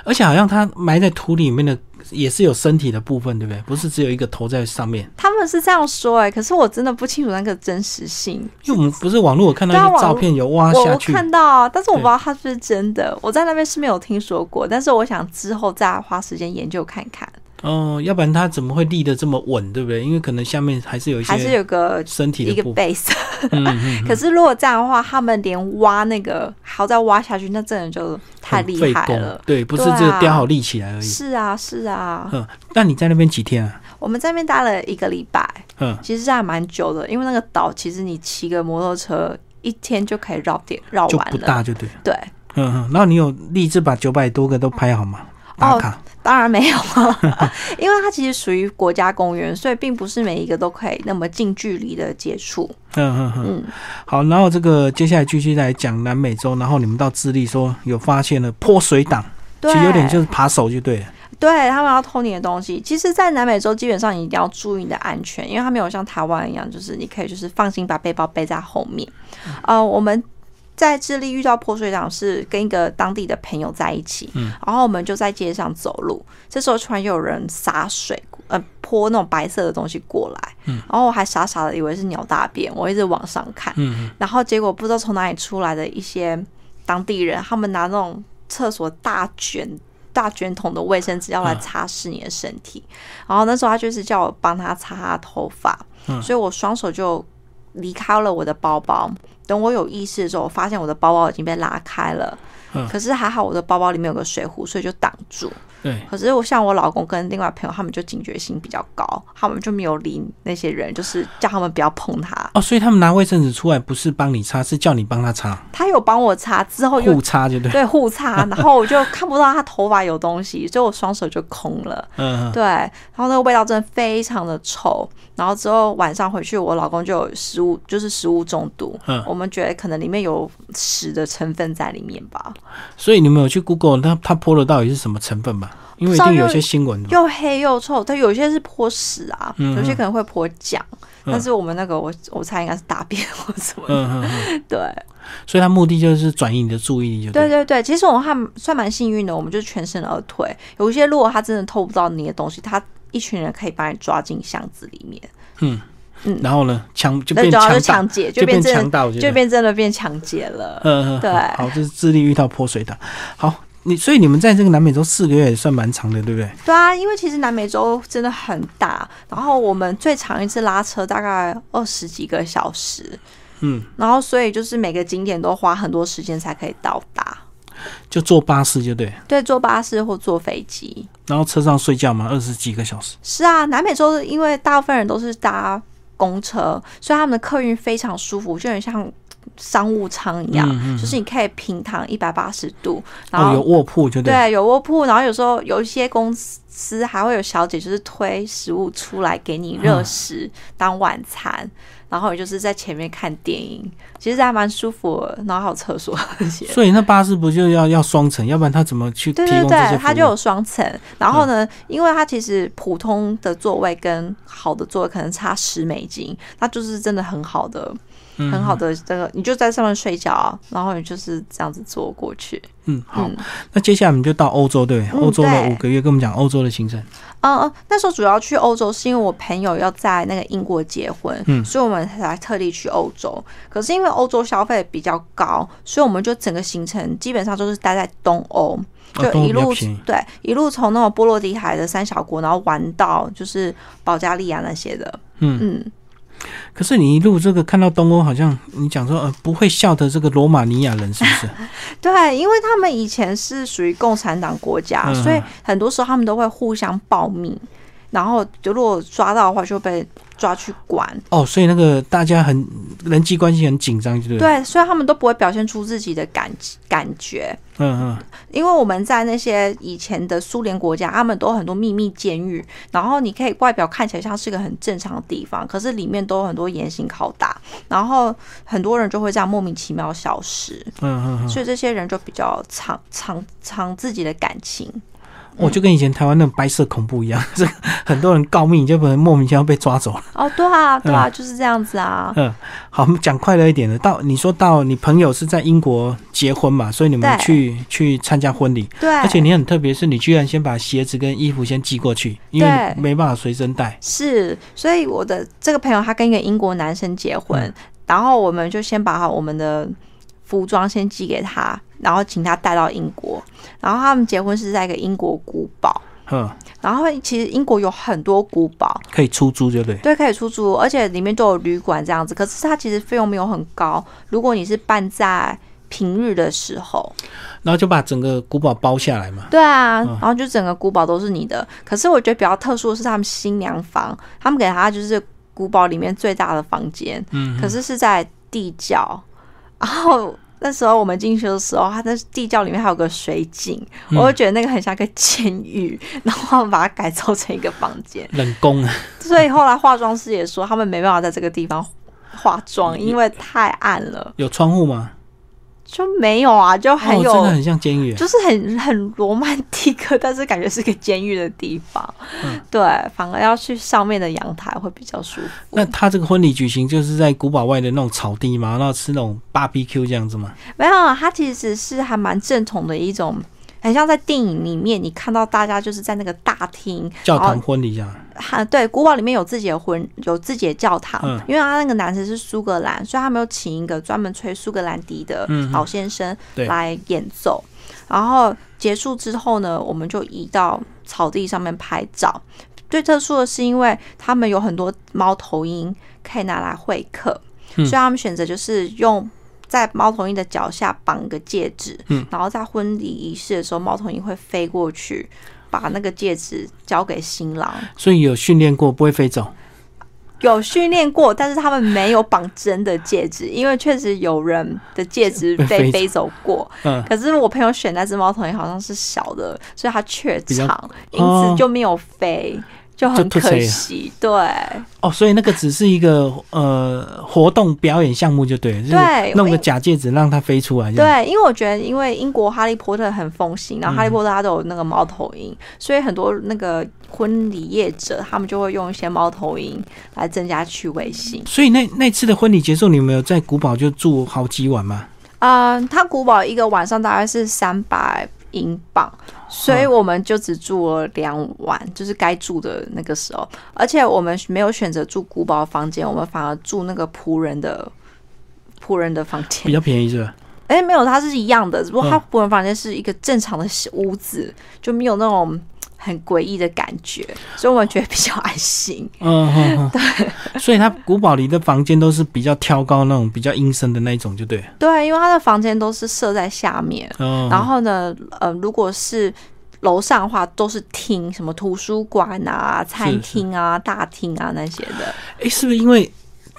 S1: 而且好像它埋在土里面的也是有身体的部分，对不对？不是只有一个头在上面。
S2: 他们是这样说哎、可是我真的不清楚那个真实性。
S1: 因为我们不是网络有看到一
S2: 对啊网络
S1: 些照片有挖下去，我
S2: 看到，但是我不
S1: 对
S2: 知道它是不是真的。我在那边是没有听说过，但是我想之后再花时间研究看看，
S1: 哦，要不然它怎么会立得这么稳，对不对？因为可能下面还是有一些
S2: 还是有个
S1: 身体的一个。
S2: base。
S1: 嗯嗯，
S2: 可是如果这样的话，他们连挖那个还要再挖下去，那真的就太厉害了。
S1: 对，不是这个雕好立起来而已。
S2: 是啊，是啊，
S1: 嗯，那你在那边几天啊？
S2: 我们在那边待了一个礼拜，
S1: 嗯，
S2: 其实这还蛮久的，因为那个岛其实你骑个摩托车一天就可以绕点绕完了。
S1: 不大，就对。
S2: 对，
S1: 嗯嗯，然后你有立志把九百多个都拍好吗？打卡。
S2: 当然没有，因为它其实属于国家公园，所以并不是每一个都可以那么近距离的接触。
S1: 嗯嗯嗯。
S2: 嗯，
S1: 好，然后这个接下来继续来讲南美洲，然后你们到智利说有发现了泼水党，其，实有点就是扒手就对了。
S2: 对他们要偷你的东西。其实，在南美洲基本上你一定要注意你的安全，因为它没有像台湾一样，就是你可以就是放心把背包背在后面。呃，我们在智利遇到泼水党是跟一个当地的朋友在一起，
S1: 嗯。
S2: 然后我们就在街上走路，这时候突然有人洒水，呃，泼那种白色的东西过来，
S1: 嗯。
S2: 然后我还傻傻的以为是鸟大便，我一直往上看，然后结果不知道从哪里出来的一些当地人，他们拿那种厕所大卷。大卷筒的卫生纸要来
S1: 嗯。
S2: 擦拭你的身体，然后那时候他就是叫我帮他擦他头发，
S1: 嗯。
S2: 所以我双手就离开了我的包包。等我有意识的时候，我发现我的包包已经被拉开了，
S1: 嗯
S2: 可是还好我的包包里面有个水壶，所以就挡住。
S1: 对，
S2: 可是我像我老公跟另外朋友，他们就警觉性比较高，他们就没有理那些人，就是叫他们不要碰他。
S1: 哦，所以他们拿卫生纸出来不是帮你擦，是叫你帮他擦，
S2: 他有帮我擦，之后又
S1: 互擦就对。
S2: 对互擦，然后我就看不到他头发有东西，所以我双手就空了。
S1: 嗯嗯
S2: 对，然后那个味道真的非常的臭。然后之后晚上回去，我老公就有食物，就是食物中毒。
S1: 嗯，
S2: 我们觉得可能里面有屎的成分在里面吧，
S1: 所以你们有去 Google 那他泼的到底是什么成分吧？因为一定有些新闻。
S2: 又黑又臭。它有些是泼屎啊，
S1: 嗯
S2: 有些可能会泼酱，
S1: 嗯
S2: 但是我们那个我我猜应该是大便或什么 对
S1: 所以他目的就是转移你的注意力，就对。
S2: 对对对，其实我们还算蛮幸运的，我们就全身而退。有一些如果他真的偷不到你的东西，他一群人可以把你抓进箱子里面，
S1: 嗯
S2: 嗯
S1: 然后呢，强就变
S2: 抢劫，
S1: 就变
S2: 变真的
S1: 强盗，
S2: 就变真的变抢劫了。
S1: 嗯嗯，
S2: 对
S1: 好，这是智力遇到泼水党。好，你所以你们在这个南美洲四个月也算蛮长的，对不对？
S2: 对啊，因为其实南美洲真的很大，然后我们最长一次拉车大概二十几个小时，
S1: 嗯，
S2: 然后所以就是每个景点都花很多时间才可以到达。
S1: 就坐巴士就对，
S2: 对，坐巴士或坐飞机。
S1: 然后车上睡觉嘛，二十几个小时。
S2: 是啊，南美洲因为大部分人都是搭公车，所以他们的客运非常舒服，就很像商务舱一样，
S1: 嗯嗯
S2: 就是你可以平躺一百八十度，然
S1: 哦，有、卧铺就对。
S2: 对有卧铺，然后有时候有一些公司还会有小姐就是推食物出来给你热食当晚餐，然后也就是在前面看电影，其实还蛮舒服的，然后还有厕所这些。
S1: 所以那巴士不就要要双层，要不然他怎么去提
S2: 对对对，
S1: 供这些服务？嗯
S2: 它就有双层。然后呢，因为它其实普通的座位跟好的座位可能差十美金，它就是真的很好的、
S1: 嗯
S2: 很好的这个，你就在上面睡觉，然后你就是这样子坐过去。
S1: 嗯，好。
S2: 嗯，
S1: 那接下来我们就到欧洲，对欧洲的五个月，跟我们讲欧洲的行程。
S2: 嗯嗯，那时候主要去欧洲是因为我朋友要在那个英国结婚，
S1: 嗯。
S2: 所以我们才特地去欧洲。可是因为欧洲消费比较高，所以我们就整个行程基本上都是待在东欧。就一路、对一路从那种波罗的海的三小国，然后玩到就是保加利亚那些的，
S1: 嗯。
S2: 嗯，
S1: 可是你一路这个看到东欧，好像你讲说呃不会笑的这个罗马尼亚人是不是？
S2: 对，因为他们以前是属于共产党国家，
S1: 嗯
S2: 所以很多时候他们都会互相保密，然后就如果抓到的话就被抓去管。
S1: 哦，所以那个大家很人际关系很紧张，对不对？
S2: 对，所以他们都不会表现出自己的感感觉，
S1: 嗯嗯，
S2: 因为我们在那些以前的苏联国家，他们都有很多秘密监狱，然后你可以外表看起来像是个很正常的地方，可是里面都有很多严刑拷打，然后很多人就会这样莫名其妙消失，
S1: 嗯嗯嗯，
S2: 所以这些人就比较藏藏藏自己的感情。
S1: 我、就跟以前台湾那种白色恐怖一样，这个很多人告密，就可能莫名其妙被抓走了。
S2: 哦，对啊，对啊，就是这样子啊。
S1: 嗯，好，我们讲快乐一点的。到你说到你朋友是在英国结婚嘛，所以你们去去参加婚礼，
S2: 对，
S1: 而且你很特别，是你居然先把鞋子跟衣服先寄过去，因为没办法随身带。
S2: 是，所以我的这个朋友他跟一个英国男生结婚，
S1: 嗯
S2: 然后我们就先把我们的服装先寄给他，然后请他带到英国。然后他们结婚是在一个英国古堡，
S1: 嗯，
S2: 然后其实英国有很多古堡，
S1: 可以出租，对不对？
S2: 对，可以出租，而且里面都有旅馆这样子。可是它其实费用没有很高，如果你是办在平日的时候，
S1: 然后就把整个古堡包下来嘛。
S2: 对啊，
S1: 嗯
S2: 然后就整个古堡都是你的。可是我觉得比较特殊的是他们新娘房，他们给他就是古堡里面最大的房间，
S1: 嗯，
S2: 可是是在地窖。然后那时候我们进去的时候，它的地窖里面还有个水井，
S1: 嗯
S2: 我就觉得那个很像个监狱，然后把它改造成一个房间。
S1: 冷宫啊，
S2: 所以后来化妆师也说，他们没办法在这个地方化妆，因为太暗了，
S1: 有窗户吗？
S2: 就没有啊，就很
S1: 哦，
S2: 有。
S1: 真的很像监狱。
S2: 就是很很罗曼蒂克，但是感觉是个监狱的地方。
S1: 嗯
S2: 对，反而要去上面的阳台会比较舒服。
S1: 那他这个婚礼举行就是在古堡外的那种草地嘛，然后吃那种 BBQ 这样子嘛。
S2: 没有，啊，它其实是还蛮正统的一种，很像在电影里面你看到大家就是在那个大厅，
S1: 教堂婚礼一样。
S2: 哈，对，古堡里面有自己的婚，有自己的教堂，
S1: 嗯
S2: 因为他那个男生是苏格兰，所以他没有请一个专门吹苏格兰笛的
S1: 嗯
S2: 老先生来演奏。然后结束之后呢，我们就移到草地上面拍照。最特殊的是，因为他们有很多猫头鹰可以拿来会客，
S1: 嗯
S2: 所以他们选择就是用在猫头鹰的脚下绑个戒指，
S1: 嗯
S2: 然后在婚礼仪式的时候，猫头鹰会飞过去，把那个戒指交给新郎。
S1: 所以有训练过，不会飞走。
S2: 有训练过，但是他们没有绑真的戒指，因为确实有人的戒指
S1: 被 飞走
S2: 过。
S1: 嗯，
S2: 可是我朋友选那只猫头鹰好像是小的，所以它怯场，因
S1: 哦
S2: 此就没有飞，就很可惜。对
S1: 哦，所以那个只是一个呃活动表演项目就对了，就是
S2: 对
S1: 弄个假戒指让它飞出来。
S2: 对，因为我觉得，因为英国哈利波特很风行，然后哈利波特它都有那个猫头鹰，所以很多那个婚礼业者他们就会用一些猫头鹰来增加趣味性。
S1: 所以那那次的婚礼结束，你没有在古堡就住好几晚吗？
S2: 嗯，它古堡一个晚上大概是三百英镑，所以我们就只住了两晚，就是该住的那个时候。而且我们没有选择住古堡房间，我们反而住那个仆人的仆人的房间比。
S1: 较便宜是吧？
S2: 哎、没有，它是一样的，只不过它
S1: 嗯
S2: 仆人房间是一个正常的屋子，就没有那种。很诡异的感觉，所以我们觉得比较安心。
S1: 嗯 对。所以他古堡里的房间都是比较挑高那种比较阴森的那一种，就对了。
S2: 对，因为他的房间都是设在下面，
S1: 嗯，
S2: 然后呢，呃，如果是楼上的话，都是厅，什么图书馆啊、餐厅啊、大厅啊那些的。
S1: 哎，是不是因为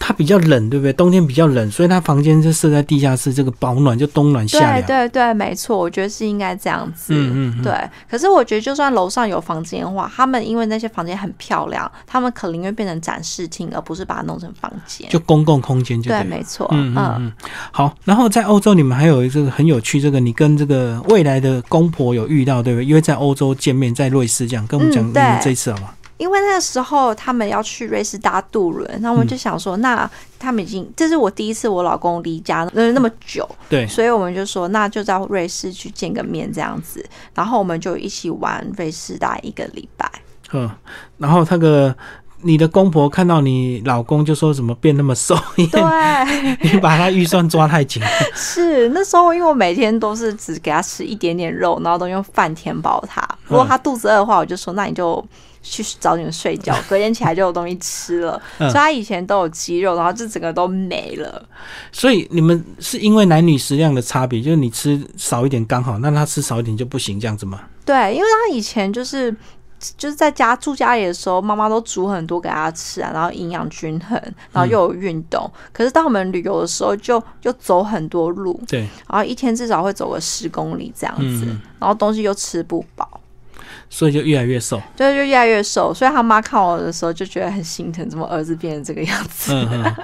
S1: 它比较冷，对不对？冬天比较冷，所以它房间就设在地下室，这个保暖就冬暖夏凉。
S2: 对对，没错，我觉得是应该这样子。
S1: 嗯嗯嗯
S2: 对。可是我觉得，就算楼上有房间的话，他们因为那些房间很漂亮，他们可宁愿变成展示厅，而不是把它弄成房间。
S1: 就公共空间就
S2: 对，
S1: 了
S2: 没错。
S1: 嗯嗯嗯，好。然后在欧洲，你们还有一个很有趣，这个你跟这个未来的公婆有遇到，对不对？因为在欧洲见面，在瑞士这样，跟我们讲
S2: 嗯
S1: 你们这一次好吗？
S2: 因为那个时候他们要去瑞士搭渡轮，那我们就想说，那他们已经这是我第一次我老公离家那那么久，
S1: 对，
S2: 所以我们就说，那就在瑞士去见个面这样子，然后我们就一起玩瑞士大概一个礼拜。
S1: 嗯。然后那个你的公婆看到你老公就说怎么变那么瘦，
S2: 对，
S1: 你把他预算抓太紧。
S2: 是那时候，因为我每天都是只给他吃一点点肉，然后都用饭填饱他。如果他肚子饿的话，我就说那你就去早点睡觉，隔天起来就有东西吃了。
S1: 嗯
S2: 所以他以前都有肌肉，然后就整个都没了。
S1: 所以你们是因为男女食量的差别，就是你吃少一点刚好，那他吃少一点就不行，这样子吗？
S2: 对，因为他以前就是。就是在家住家里的时候，妈妈都煮很多给他吃啊，然后营养均衡，然后又有运动。可是当我们旅游的时候就，就走很多路，
S1: 对，
S2: 然后一天至少会走个十公里这样子，
S1: 嗯
S2: 然后东西又吃不饱。
S1: 所以就越来越瘦。
S2: 对就越来越瘦，所以他妈看我的时候就觉得很心疼，怎么儿子变成这个样子？
S1: 嗯嗯。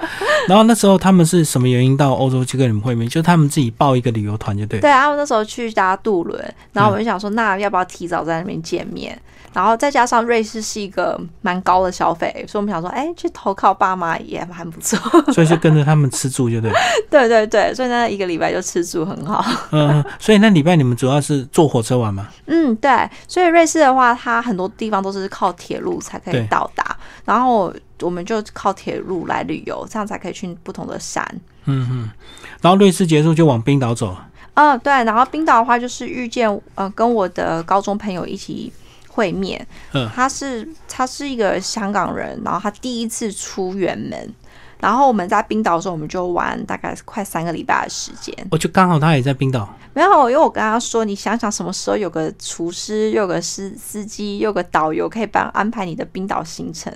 S1: 然后那时候他们是什么原因到欧洲去跟你们会面？就他们自己报一个旅游团，就对。
S2: 对，他们那时候去搭渡轮，然后我们就想说，那要不要提早在那边见面？然后再加上瑞士是一个蛮高的消费，所以我们想说，哎，去投靠爸妈也蛮不错。
S1: 所以就跟着他们吃住，就 对。
S2: 对对对，所以那一个礼拜就吃住很好。
S1: 嗯，嗯所以那礼拜你们主要是坐火车玩吗？
S2: 嗯，对，所以瑞士的话，它很多地方都是靠铁路才可以到达，然后我们就靠铁路来旅游，这样才可以去不同的山。
S1: 嗯嗯。然后瑞士结束就往冰岛走。
S2: 嗯，对，然后冰岛的话就是遇见呃跟我的高中朋友一起会面，
S1: 嗯。
S2: 他是他是一个香港人，然后他第一次出远门，然后我们在冰岛的时候，我们就玩大概快三个礼拜的时间。
S1: 我就刚好他也在冰岛。
S2: 没有，因为我跟他说，你想想什么时候有个厨师，有个司司机，有个导游可以帮安排你的冰岛行程。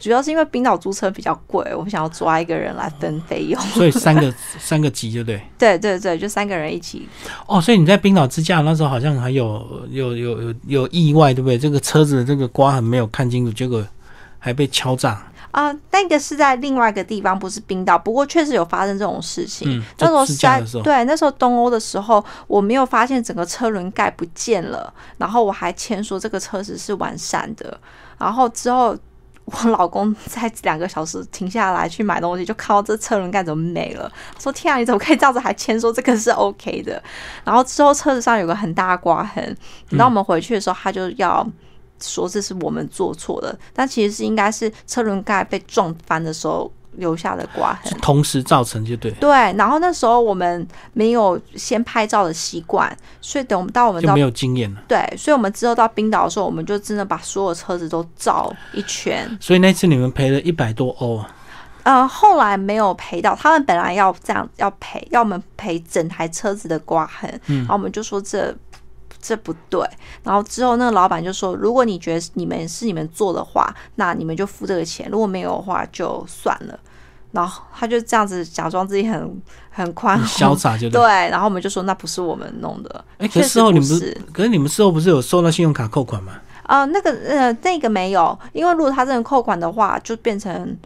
S2: 主要是因为冰岛租车比较贵，我想要抓一个人来分费用。
S1: 所以三个 三个级就对。
S2: 对对对，就三个人一起。
S1: 哦，所以你在冰岛自驾那时候好像还有有有有有意外，对不对？这个车子的这个刮痕没有看清楚，结果还被敲诈。
S2: 啊、那个是在另外一个地方，不是冰岛。不过确实有发生这种事情。
S1: 嗯
S2: 那时候在
S1: 候
S2: 对，那时候东欧的时候，我没有发现整个车轮盖不见了，然后我还签说这个车子是完善的。然后之后，我老公在两个小时停下来去买东西，就看到这车轮盖怎么没了，说天啊，你怎么可以这样子还签说这个是 OK 的？然后之后车子上有个很大的刮痕，等到我们回去的时候，他就要。说这是我们做错的，但其实是应该是车轮盖被撞翻的时候留下的刮痕。
S1: 同时造成就对，
S2: 对，然后那时候我们没有先拍照的习惯，所以等我们到我们到
S1: 就没有经验了。
S2: 对，所以我们之后到冰岛的时候，我们就真的把所有车子都照一圈。
S1: 所以那次你们赔了一百多欧啊。
S2: 呃，后来没有赔到，他们本来要这样要赔，要我们赔整台车子的刮痕，
S1: 嗯
S2: 然后我们就说这这不对，然后之后那个老板就说，如果你觉得你们是你们做的话，那你们就付这个钱，如果没有的话就算了。然后他就这样子假装自己很很宽
S1: 很潇
S2: 宏，
S1: 洒就 对。
S2: 然后我们就说那不是我们弄的，
S1: 哎、可是事后你们可是你们事后不是有收到信用卡扣款吗？
S2: 啊、那个呃那个没有，因为如果他真的扣款的话，就变成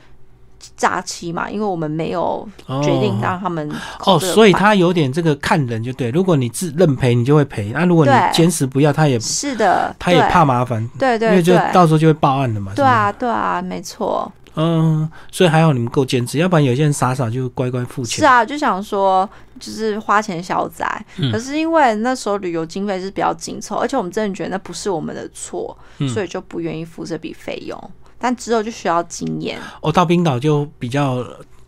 S2: 诈欺嘛，因为我们没有
S1: 哦
S2: 决定让他们扣
S1: 哦，所以他有点这个看人就对。如果你自认赔，你就会赔；那、如果你坚持不要，他也
S2: 是的，
S1: 他也怕麻烦，
S2: 对对
S1: 因为就到时候就会报案了嘛。
S2: 对啊对啊，没错，
S1: 嗯，所以还好你们够坚持，要不然有些人傻傻就乖乖付钱。
S2: 是啊，就想说就是花钱消灾，
S1: 嗯
S2: 可是因为那时候旅游经费是比较紧凑，而且我们真的觉得那不是我们的错，
S1: 嗯
S2: 所以就不愿意付这笔费用。但之后就需要经验，
S1: 哦，到冰岛就比较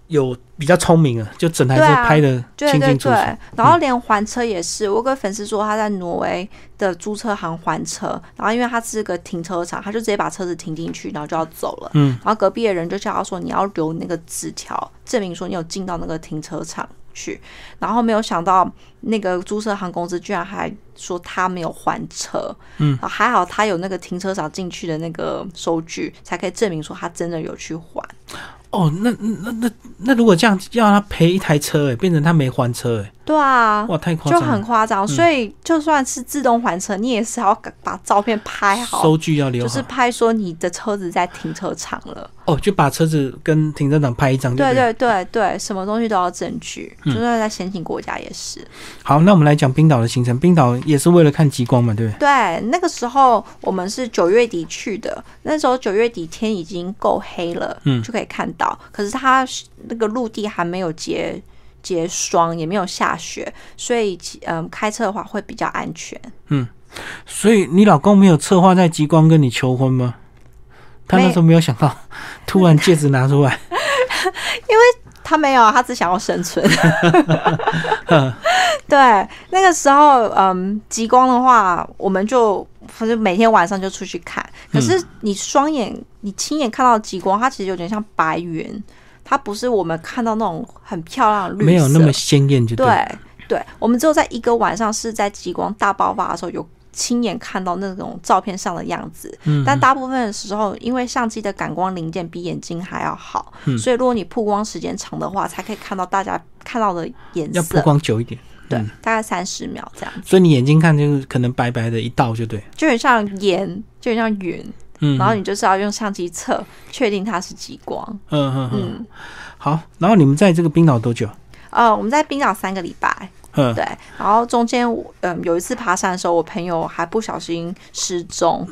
S1: 有比较聪明了，就整台车拍的
S2: 对对
S1: 清清楚楚。
S2: 对，然后连还车也是，我有个粉丝说他在挪威的租车行还车，然后因为他是个停车场，他就直接把车子停进去，然后就要走了。
S1: 嗯，
S2: 然后隔壁的人就叫他说你要留那个纸条，证明说你有进到那个停车场去。然后没有想到那个租车行公司居然还说他没有还车，
S1: 嗯
S2: 还好他有那个停车场进去的那个收据，才可以证明说他真的有去还。
S1: 哦，那那那那如果这样要他赔一台车，哎，变成他没还车，哎，
S2: 对啊，
S1: 哇，太夸
S2: 就
S1: 张就，
S2: 很夸张。所以就算是自动还车，你也是要把照片拍好，
S1: 收据要留，
S2: 就是拍说你的车子在停车场了。
S1: 哦，就把车子跟停车场拍一张就
S2: 对
S1: 对了。
S2: 对什么东西都要证据，
S1: 嗯
S2: 就算在先进国家也是。
S1: 好，那我们来讲冰岛的行程。冰岛也是为了看极光嘛，对不对？
S2: 对，那个时候我们是九月底去的，那时候九月底天已经够黑了，
S1: 嗯
S2: 就可以看到。可是它那个陆地还没有结结霜，也没有下雪，所以嗯，开车的话会比较安全。
S1: 嗯所以你老公没有策划在极光跟你求婚吗？他那时候没有想到，突然戒指拿出来，因为
S2: 他没有，他只想要生存。对，那个时候，嗯，极光的话，我们就反正每天晚上就出去看。可是你双眼，你亲眼看到极光，它其实有点像白云，它不是我们看到那种很漂亮的绿色，
S1: 没有那么鲜艳，就
S2: 对。对，我们只有在一个晚上是在极光大爆发的时候有亲眼看到那种照片上的样子，
S1: 嗯，
S2: 但大部分的时候，因为相机的感光零件比眼睛还要好，
S1: 嗯。
S2: 所以如果你曝光时间长的话，才可以看到大家看到的颜
S1: 要曝。光久一点。
S2: 对
S1: 嗯，
S2: 大概三十秒这样子，
S1: 所以你眼睛看就是可能白白的一道就对，
S2: 就很像烟，就很像云，
S1: 嗯，
S2: 然后你就是要用相机测，确定它是极光。
S1: 嗯嗯嗯，
S2: 嗯，
S1: 好，然后你们在这个冰岛多久？
S2: 呃，我们在冰岛三个礼拜，
S1: 嗯，
S2: 对，然后中间嗯有一次爬山的时候，我朋友还不小心失踪，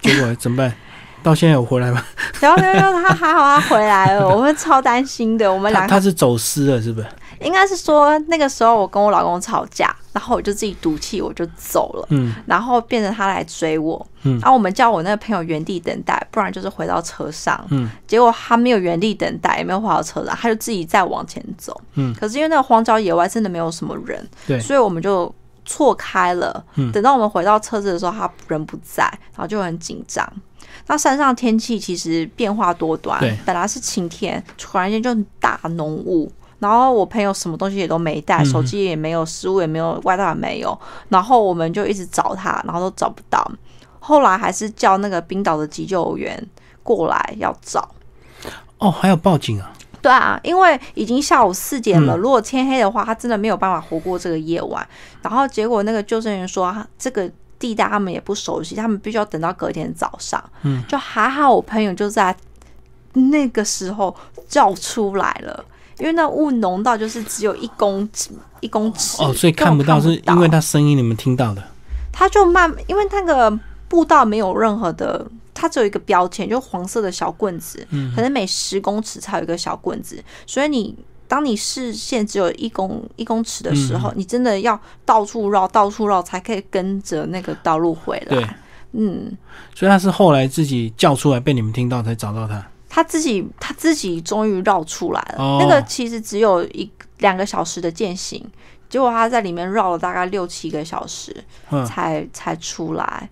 S1: 结果怎么办？到现在有回来吗？
S2: 然后没有他还好他回来了，我们超担心的，我们
S1: 他
S2: 两个
S1: 他是走失了，是不是？
S2: 应该是说那个时候我跟我老公吵架，然后我就自己赌气我就走了。
S1: 嗯
S2: 然后变成他来追我，
S1: 嗯
S2: 然后我们叫我那个朋友原地等待，不然就是回到车上。
S1: 嗯
S2: 结果他没有原地等待，也没有回到车上，他就自己再往前走。
S1: 嗯
S2: 可是因为那个荒郊野外真的没有什么人，
S1: 对
S2: 所以我们就错开了。
S1: 嗯
S2: 等到我们回到车子的时候，他人不在，然后就很紧张。那山上天气其实变化多端
S1: 对，
S2: 本来是晴天，突然间就大浓雾。然后我朋友什么东西也都没带，
S1: 嗯
S2: 手机也没有，食物也没有，外套也没有。然后我们就一直找他，然后都找不到。后来还是叫那个冰岛的急救员过来要找。
S1: 哦，还有报警啊？
S2: 对啊，因为已经下午四点了，
S1: 嗯
S2: 如果天黑的话，他真的没有办法活过这个夜晚。然后结果那个救生员说，啊这个地带他们也不熟悉，他们必须要等到隔天早上。
S1: 嗯，
S2: 就还好，我朋友就在那个时候叫出来了。因为那雾浓到就是只有一公尺一公尺
S1: 哦，所以看不到，是因为
S2: 他
S1: 他声音你们听到的。
S2: 它就慢，因为那个步道没有任何的，它只有一个标签，就黄色的小棍子，
S1: 嗯
S2: 可能每十公尺才有一个小棍子，所以你当你视线只有一公一公尺的时候，你真的要到处绕，到处绕才可以跟着那个道路回
S1: 对
S2: 来。，嗯，
S1: 所以他是后来自己叫出来被你们听到才找到他。
S2: 他自己他自己终于绕出来了。
S1: 哦
S2: 那个其实只有一两个小时的践行，结果他在里面绕了大概六七个小时
S1: 嗯，
S2: 才才出来。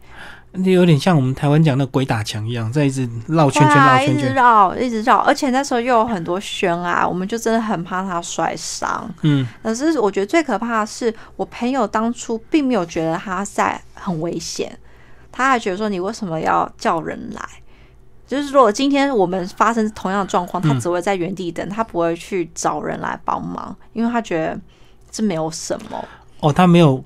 S1: 那有点像我们台湾讲的鬼打墙一样，在一直绕圈圈
S2: 一直
S1: 绕圈圈。
S2: 绕，一直绕，而且那时候又有很多悬崖，我们就真的很怕他摔伤。
S1: 嗯，
S2: 可是我觉得最可怕的是，我朋友当初并没有觉得他在很危险，他还觉得说你为什么要叫人来？就是如果今天我们发生同样的状况，他
S1: 嗯
S2: 只会在原地等，他不会去找人来帮忙，因为他觉得这没有什么。
S1: 哦，他没有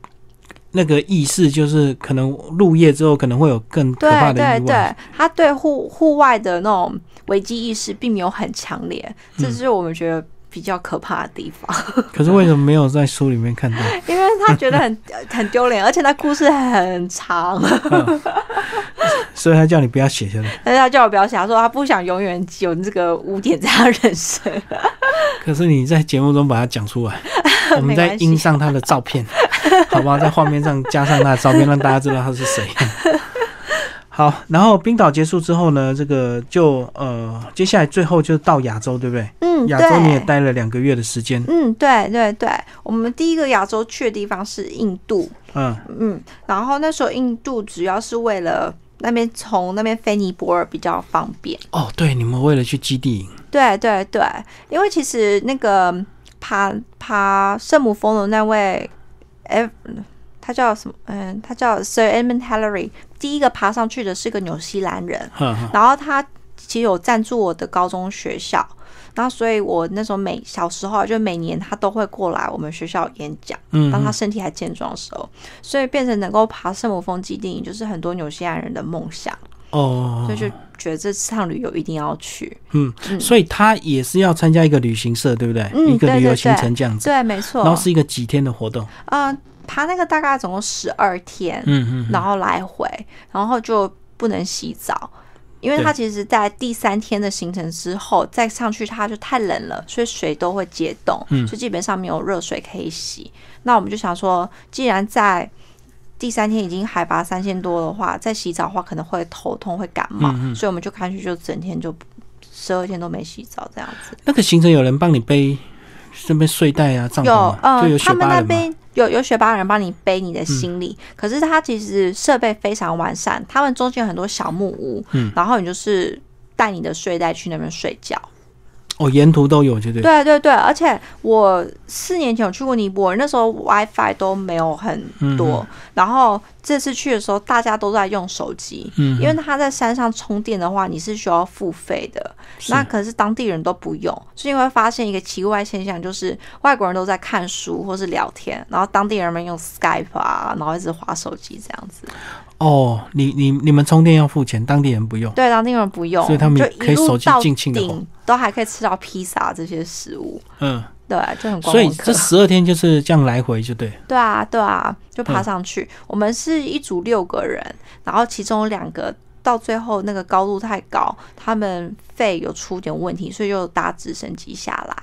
S1: 那个意识，就是可能入夜之后可能会有更可怕
S2: 对对
S1: 的意外。
S2: 对，他对户户外的那种危机意识并没有很强烈，
S1: 嗯
S2: 这是我们觉得比较可怕的地方，
S1: 可是为什么没有在书里面看到？
S2: 因为他觉得很 很丢脸，而且他故事很长，
S1: 所以他叫你不要写下来。
S2: 但是他叫我不要写，他说他不想永远有这个污点在他人生。
S1: 可是你在节目中把它讲出来，我们再印上他的照片，好不好？在画面上加上他的照片，让大家知道他是谁。好，然后冰岛结束之后呢，这个就呃，接下来最后就到亚洲，对不对？
S2: 嗯，
S1: 亚洲你也。待了两个月的时间，
S2: 嗯，对对对，我们第一个亚洲去的地方是印度，
S1: 嗯。
S2: 嗯，然后那时候印度主要是为了那边从那边飞尼泊尔比较方便，
S1: 哦，对，你们为了去基地营，
S2: 对对对，因为其实那个爬爬圣母峰的那位，哎，他叫什么？嗯，他叫 Sir Edmund Hillary，第一个爬上去的是个纽西兰人，然后他其实有赞助我的高中学校，那所以我那时候每小时候啊就每年他都会过来我们学校演讲，
S1: 嗯
S2: 当他身体还健壮的时候，所以变成能够爬圣母峰基地营，就是很多纽西兰人的梦想，
S1: 哦。
S2: 所以，就觉得这趟旅游一定要去。
S1: 嗯，
S2: 嗯。
S1: 所以他也是要参加一个旅行社，对不对？
S2: 嗯
S1: 一个旅游行
S2: 对对。对
S1: 程这样子，
S2: 对，没错。
S1: 然后是一个几天的活动，
S2: 呃，爬那个大概总共十二天，
S1: 嗯嗯，
S2: 然后来回，然后就不能洗澡，因为
S1: 对
S2: 它其实在第三天的行程之后再上去，它就太冷了，所以水都会结冻，
S1: 嗯
S2: 所以基本上没有热水可以洗。那我们就想说，既然在第三天已经海拔三千多的话，再洗澡的话可能会头痛、会感冒，
S1: 嗯嗯
S2: 所以我们就干脆就整天就十二天都没洗澡这样子。
S1: 那个行程有人帮你背顺便睡袋啊、帐篷
S2: 有
S1: 吗？
S2: 呃
S1: 就有，雪
S2: 他们那？边有有雪巴人帮你背你的行李，可是它其实设备非常完善，他们中间有很多小木屋，
S1: 嗯
S2: 然后你就是带你的睡袋去那边睡觉。
S1: 哦，沿途都有，就对。
S2: 对对对，而且我四年前有去过尼泊尔，那时候 WiFi 都没有很多，
S1: 嗯
S2: 然后这次去的时候大家都在用手机，
S1: 嗯，
S2: 因为他在山上充电的话，你是需要付费的。那可是当地人都不用，所以你会发现一个奇怪现象，就是外国人都在看书或是聊天，然后当地人们用 Skype 啊，然后一直划手机这样子。
S1: 哦，你你你们充电要付钱，当地人不用。
S2: 对，当地人不用，
S1: 所以他们
S2: 就
S1: 可以手机
S2: 一路到顶，都还可以吃到披萨这些食物。
S1: 嗯，
S2: 对，就很光
S1: 所以这。十二天就是这样来回，就对。
S2: 对啊，对啊，就爬
S1: 嗯
S2: 上去。我们是一组六个人，然后其中有两个到最后那个高度太高，他们肺有出点问题，所以就搭直升机下来。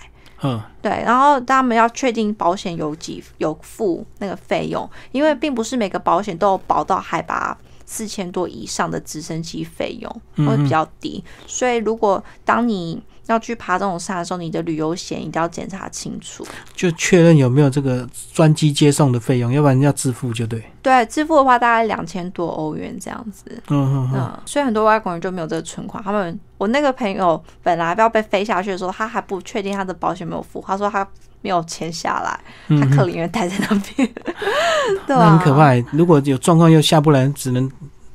S1: 嗯，
S2: 对，然后他们要确定保险有几有付那个费用，因为并不是每个保险都有保到海拔四千多以上的直升机费用，
S1: 嗯
S2: 会比较低。所以如果当你要去爬这种山的时候，你的旅游险一定要检查清楚。
S1: 就确认有没有这个专机接送的费用，要不然要自付就对。
S2: 对，支付的话大概两千多欧元这样子。
S1: 嗯嗯嗯，
S2: 嗯，所以很多外国人就没有这个存款。他们，我那个朋友本来要被飞下去的时候，他还不确定他的保险没有付，他说他没有钱下来，
S1: 嗯
S2: 他可怜人待在那边，对
S1: 很可怕。如果有状况又下不来，只能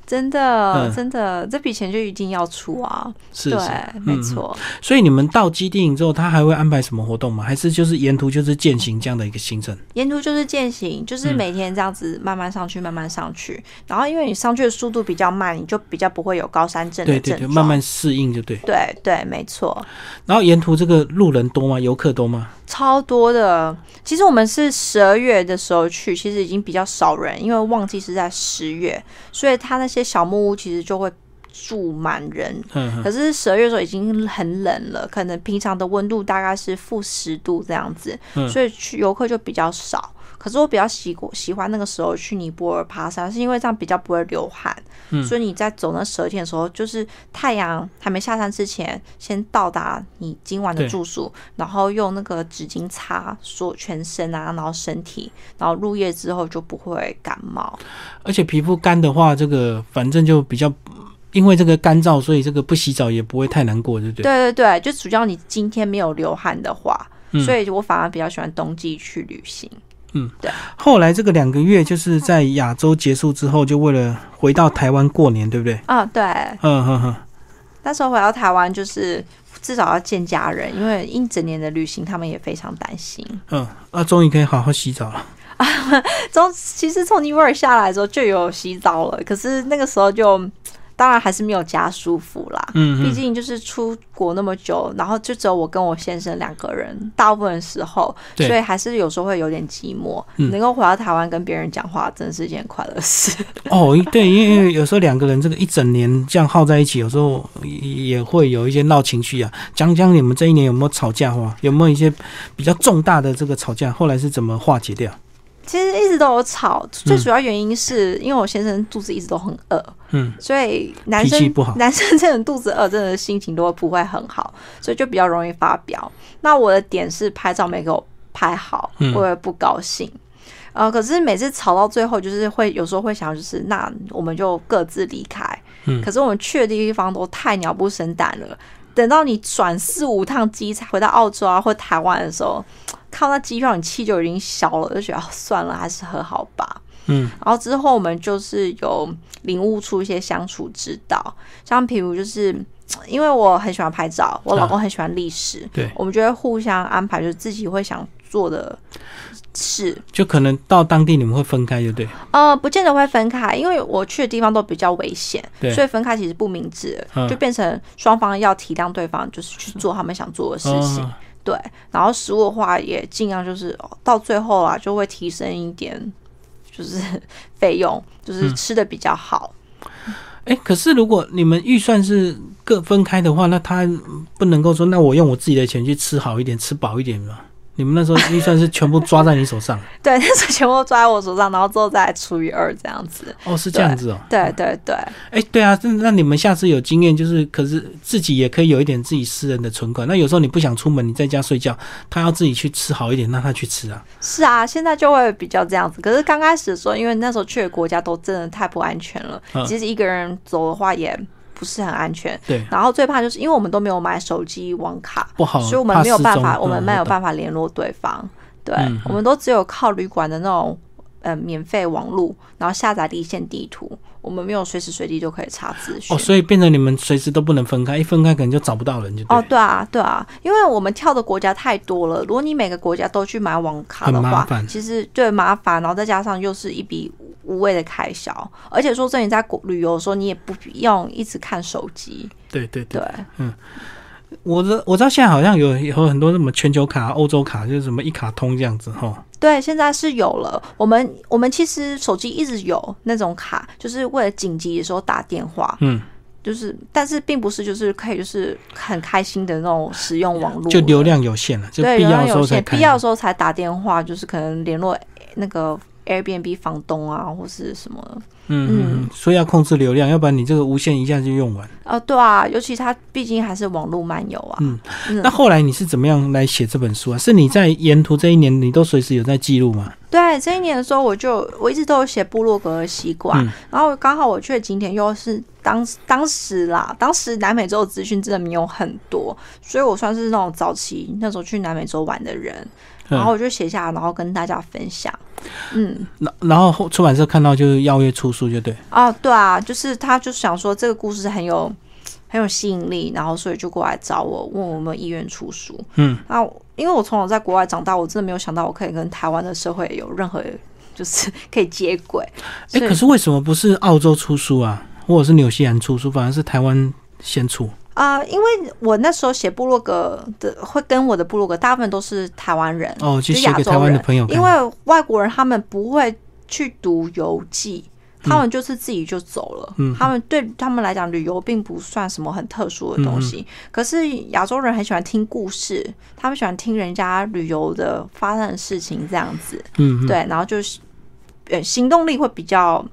S2: 真的，
S1: 嗯
S2: 真的，这笔钱就一定要出啊！
S1: 是是对，，嗯。
S2: 没错。
S1: 所以你们到基地营之后，他还会安排什么活动吗？还是就是沿途就是践行这样的一个行程？
S2: 沿途就是践行，就是
S1: 嗯
S2: 每天这样子慢慢上去，慢慢上去。然后因为你上去的速度比较慢，你就比较不会有高山症的
S1: 对对对，慢慢适应就对。
S2: 对对，没错。
S1: 然后沿途这个路人多吗？游客多吗？
S2: 超多的。其实我们是十二月的时候去，其实已经比较少人，因为旺季是在十月，所以他那些小木屋其实就会住满人。可是十二月的时候已经很冷了，可能平常的温度大概是负十度这样子，
S1: 嗯
S2: 所以去游客就比较少。可是我比较喜喜欢那个时候去尼泊尔爬山，是因为这样比较不会流汗，
S1: 嗯
S2: 所以你在走那十二天的时候，就是太阳还没下山之前，先到达你今晚的住宿，然后用那个纸巾擦所全身啊，然后身体，然后入夜之后就不会感冒。
S1: 而且皮肤干的话，这个反正就比较，因为这个干燥，所以这个不洗澡也不会太难过，对不对？
S2: 对对对，就主要你今天没有流汗的话，
S1: 嗯
S2: 所以我反而比较喜欢冬季去旅行。
S1: 后来这个两个月就是在亚洲结束之后，就为了回到台湾过年，对不对？
S2: 啊，对，
S1: 嗯哼哼，
S2: 那时候回到台湾就是至少要见家人，因为一整年的旅行，他们也非常担心。
S1: 嗯，啊，终于可以好好洗澡了。
S2: 啊从其实从尼泊尔下来的时候就有洗澡了，可是那个时候就当然还是没有家舒服啦。
S1: 嗯嗯，
S2: 毕竟就是出国那么久，然后就只有我跟我先生两个人，大部分时候，所以还是有时候会有点寂寞。
S1: 嗯
S2: 能够回到台湾跟别人讲话，真的是一件快乐事。
S1: 哦，对，因为有时候两个人这个一整年这样耗在一起，有时候也会有一些闹情绪啊。讲讲你们这一年有没有吵架话？有没有一些比较重大的这个吵架？后来是怎么化解掉？
S2: 其实一直都有吵，最主要原因是因为我先生肚子一直都很饿，
S1: 嗯，
S2: 所以男生
S1: 不好
S2: 男生真的肚子饿，真的心情都不会很好，所以就比较容易发飙。那我的点是拍照没给我拍好，
S1: 嗯
S2: 我会不高兴。呃，可是每次吵到最后，就是会有时候会想，就是那我们就各自离开。
S1: 嗯
S2: 可是我们去的地方都太鸟不生蛋了，等到你转四五趟机才回到澳洲啊或台湾的时候，看到那机票，你气就已经消了，就觉得、哦、算了，还是和好吧。
S1: 嗯，
S2: 然后之后我们就是有领悟出一些相处之道，像比如就是因为我很喜欢拍照，我老公很喜欢历史，
S1: 对，
S2: 我们就会互相安排，就是自己会想做的事。
S1: 就可能到当地你们会分开，就对。
S2: 呃，不见得会分开，因为我去的地方都比较危险，
S1: 对
S2: 所以分开其实不明智，
S1: 嗯
S2: 就变成双方要体谅对方，就是去做他们想做的事情。
S1: 哦
S2: 对，然后食物的话也尽量就是哦到最后啊，就会提升一点，就是 费用，就是
S1: 嗯
S2: 吃的比较好。
S1: 哎、可是如果你们预算是各分开的话，那他不能够说，那我用我自己的钱去吃好一点，吃饱一点嘛？你们那时候预算是全部抓在你手上？
S2: 对，那时候全部抓在我手上，然后之后再除以二这样子。
S1: 哦，是这样子哦。
S2: 对对对，
S1: 哎、对啊，那那你们下次有经验，就是可是自己也可以有一点自己私人的存款。那有时候你不想出门，你在家睡觉，他要自己去吃好一点，让他去吃啊。
S2: 是啊，现在就会比较这样子。可是刚开始的时候，因为那时候去的国家都真的太不安全了，
S1: 嗯
S2: 其实一个人走的话也不是很安全。
S1: 对，
S2: 然后最怕就是因为我们都没有买手机网卡，
S1: 不好，
S2: 所以我们没有办法，我们没有。办法联络对方。对，我们都只有靠旅馆的那种呃免费网络，然后下载离线地图，我们没有随时随地就可以查资讯。
S1: 哦，所以变成你们随时都不能分开，一分开可能就找不到人，就。
S2: 哦，对啊，对啊，因为我们跳的国家太多了，如果你每个国家都去买网卡的话其实对麻烦，然后再加上又是一笔无谓的开销，而且说真的，你在国旅游的时候，你也不用一直看手机，
S1: 对对对。
S2: 嗯，
S1: 我知我知道现在好像有有很多什么全球卡、欧洲卡，就是什么一卡通这样子哈。
S2: 对，现在是有了。我们我们其实手机一直有那种卡，就是为了紧急的时候打电话，
S1: 嗯，
S2: 就是但是并不是就是可以就是很开心的那种使用网络，
S1: 就流量有限了，就
S2: 对
S1: 必要
S2: 流量有限，
S1: 的。时候才。
S2: 必要的时候才打电话，就是可能联络那个 Airbnb 房东啊，或是什么。
S1: 嗯嗯嗯，所以要控制流量，要不然你这个无限一下就用完。
S2: 哦，对啊，尤其它毕竟还是网络漫游啊。
S1: 嗯
S2: 嗯
S1: 那后来你是怎么样来写这本书啊？是你在沿途这一年，你都随时有在记录吗？
S2: 对，这一年的时候，我就我一直都有写部落格的习惯，
S1: 嗯
S2: 然后刚好我去的景点又是当当时啦，当时南美洲的资讯真的没有很多，所以我算是那种早期那时候去南美洲玩的人，然后我就写下来，然后跟大家分享。嗯，
S1: 然然后后出版社看到就是邀约出书，就对。
S2: 哦，对啊，就是他就想说这个故事很有很有吸引力，然后所以就过来找我，问我有没有意愿出书。
S1: 嗯，
S2: 那因为我从小在国外长大，我真的没有想到我可以跟台湾的社会有任何就是可以接轨。
S1: 哎、可是为什么不是澳洲出书啊，或者是纽西兰出书，反而是台湾先出？
S2: 啊、因为我那时候写部落格的，会跟我的部落格大部分都是台湾人，
S1: 哦，去
S2: 就
S1: 写给台湾的
S2: 人
S1: 朋友看。
S2: 因为外国人他们不会去读游记，他们就是自己就走了。
S1: 嗯
S2: 他们对他们来讲，旅游并不算什么很特殊的东西。可是亚洲人很喜欢听故事，他们喜欢听人家旅游的发生的事情这样子。
S1: 嗯，嗯，
S2: 对，然后就是呃行动力会比较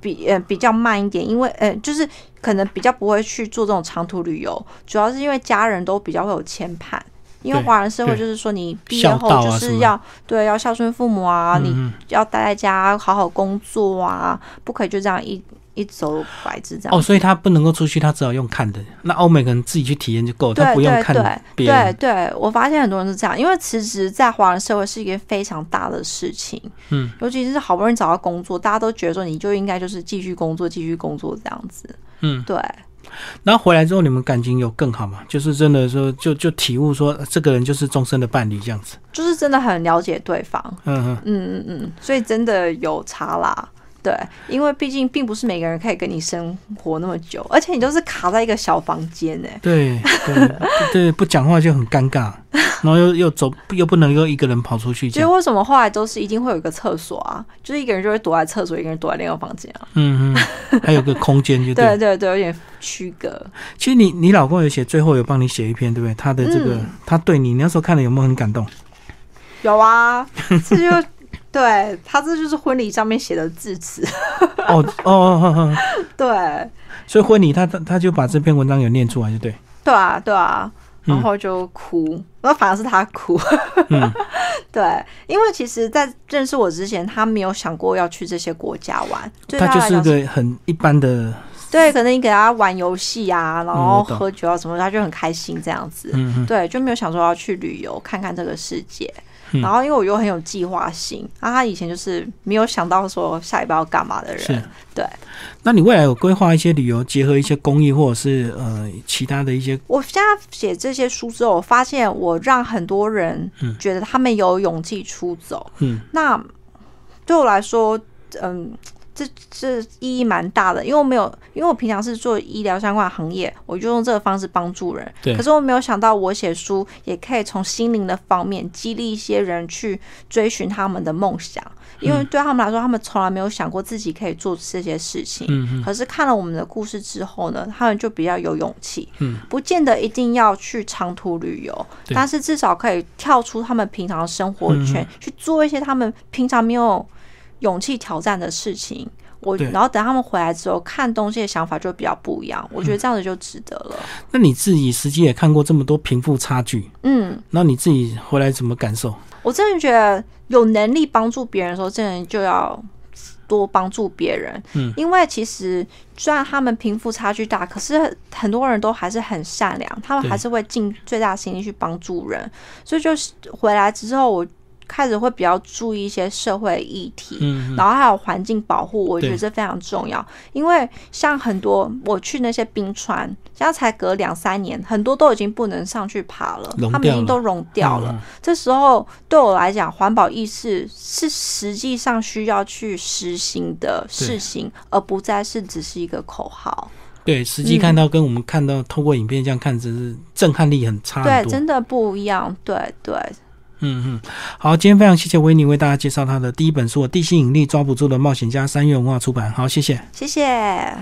S2: 比呃比较慢一点，因为呃就是可能比较不会去做这种长途旅游，主要是因为家人都比较会有牵绊。因为华人社会就是说，你毕业后就是要、对要孝顺父母啊，你
S1: 嗯。
S2: 要待在家好好工作啊，不可以就这样一一走拐子这样。
S1: 哦，所以他不能够出去，他只好用看的。那欧美可能自己去体验就够，他不用看别人。
S2: 对对，我发现很多人是这样，因为辞职在华人社会是一件非常大的事情，
S1: 嗯，
S2: 尤其是好不容易找到工作，大家都觉得说你就应该就是继续工作，继续工作这样子，
S1: 嗯，
S2: 对，
S1: 然后回来之后，你们感情有更好吗？就是真的说，就就体悟说，呃这个人就是终身的伴侣这样子。
S2: 就是真的很了解对方，
S1: 嗯嗯，
S2: 嗯嗯嗯，所以真的有差啦。对，因为毕竟并不是每个人可以跟你生活那么久，而且你都是卡在一个小房间呢。
S1: 对对 对，不讲话就很尴尬，然后又又走，又不能够一个人跑出去。
S2: 所以为什么后来都是一定会有一个厕所啊？就是一个人就会躲在厕所，一个人躲在另一个房间啊。
S1: 嗯嗯，还有个空间就对。
S2: 对对对，有点区隔。
S1: 其实你你老公有写，最后有帮你写一篇，对不对？他的这个，
S2: 嗯
S1: 他对你，你那时候看了有没有很感动？
S2: 有啊，这就对他这就是婚礼上面写的致辞。
S1: 哦哦哦哦哦，
S2: 对
S1: 所以婚礼他他他就把这篇文章有念出来，就对。
S2: 对啊对啊，
S1: 嗯
S2: 然后就哭，那反而是他哭。
S1: 嗯，
S2: 对，因为其实，在认识我之前，他没有想过要去这些国家玩。对
S1: 他就是
S2: 他来讲
S1: 个很一般的，
S2: 对，可能你给他玩游戏啊，然后喝酒啊什么，他就很开心这样子。对，就没有想说要去旅游看看这个世界。
S1: 嗯。
S2: 然后因为我又很有计划性，啊，他以前就是没有想到说下一步要干嘛的人，对。
S1: 那你未来有规划一些旅游，结合一些公益或者是呃其他的一些？
S2: 我现在写这些书之后，我发现我让很多人
S1: 嗯。
S2: 觉得他们有勇气出走，
S1: 嗯。
S2: 那对我来说，嗯。这这意义蛮大的，因为我没有，因为我平常是做医疗相关的行业，我就用这个方式帮助人。
S1: 对。
S2: 可是我没有想到，我写书也可以从心灵的方面激励一些人去追寻他们的梦想，因为对他们来说，他们从来没有想过自己可以做这些事情。可是看了我们的故事之后呢，他们就比较有勇气，
S1: 嗯，
S2: 不见得一定要去长途旅游，但是至少可以跳出他们平常的生活圈，
S1: 嗯
S2: 去做一些他们平常没有勇气挑战的事情。我然后等他们回来之后，看东西的想法就比较不一样。我觉得这样子就值得了。
S1: 那你自己实际也看过这么多贫富差距，
S2: 嗯，
S1: 那你自己回来怎么感受？
S2: 我真的觉得有能力帮助别人的时候，真的就要多帮助别人。
S1: 嗯，
S2: 因为其实虽然他们贫富差距大，可是很多人都还是很善良，他们还是会尽最大心力去帮助人。所以就是回来之后，我开始会比较注意一些社会议题。
S1: 嗯，
S2: 然后还有环境保护，我觉得这非常重要。因为像很多我去那些冰川，现在才隔两三年，很多都已经不能上去爬了
S1: 融，
S2: 他们已经都融掉了。
S1: 嗯
S2: 这时候对我来讲，环保意识是实际上需要去实行的事情，而不再是只是一个口号。
S1: 对，实际看到跟我们看到透过影片这样看，真是震撼力很差
S2: 对。真的不一样。对对，
S1: 嗯嗯，好，今天非常谢谢维尼为大家介绍他的第一本书《地心引力抓不住的冒险家》，三月文化出版。好，谢谢。
S2: 谢谢。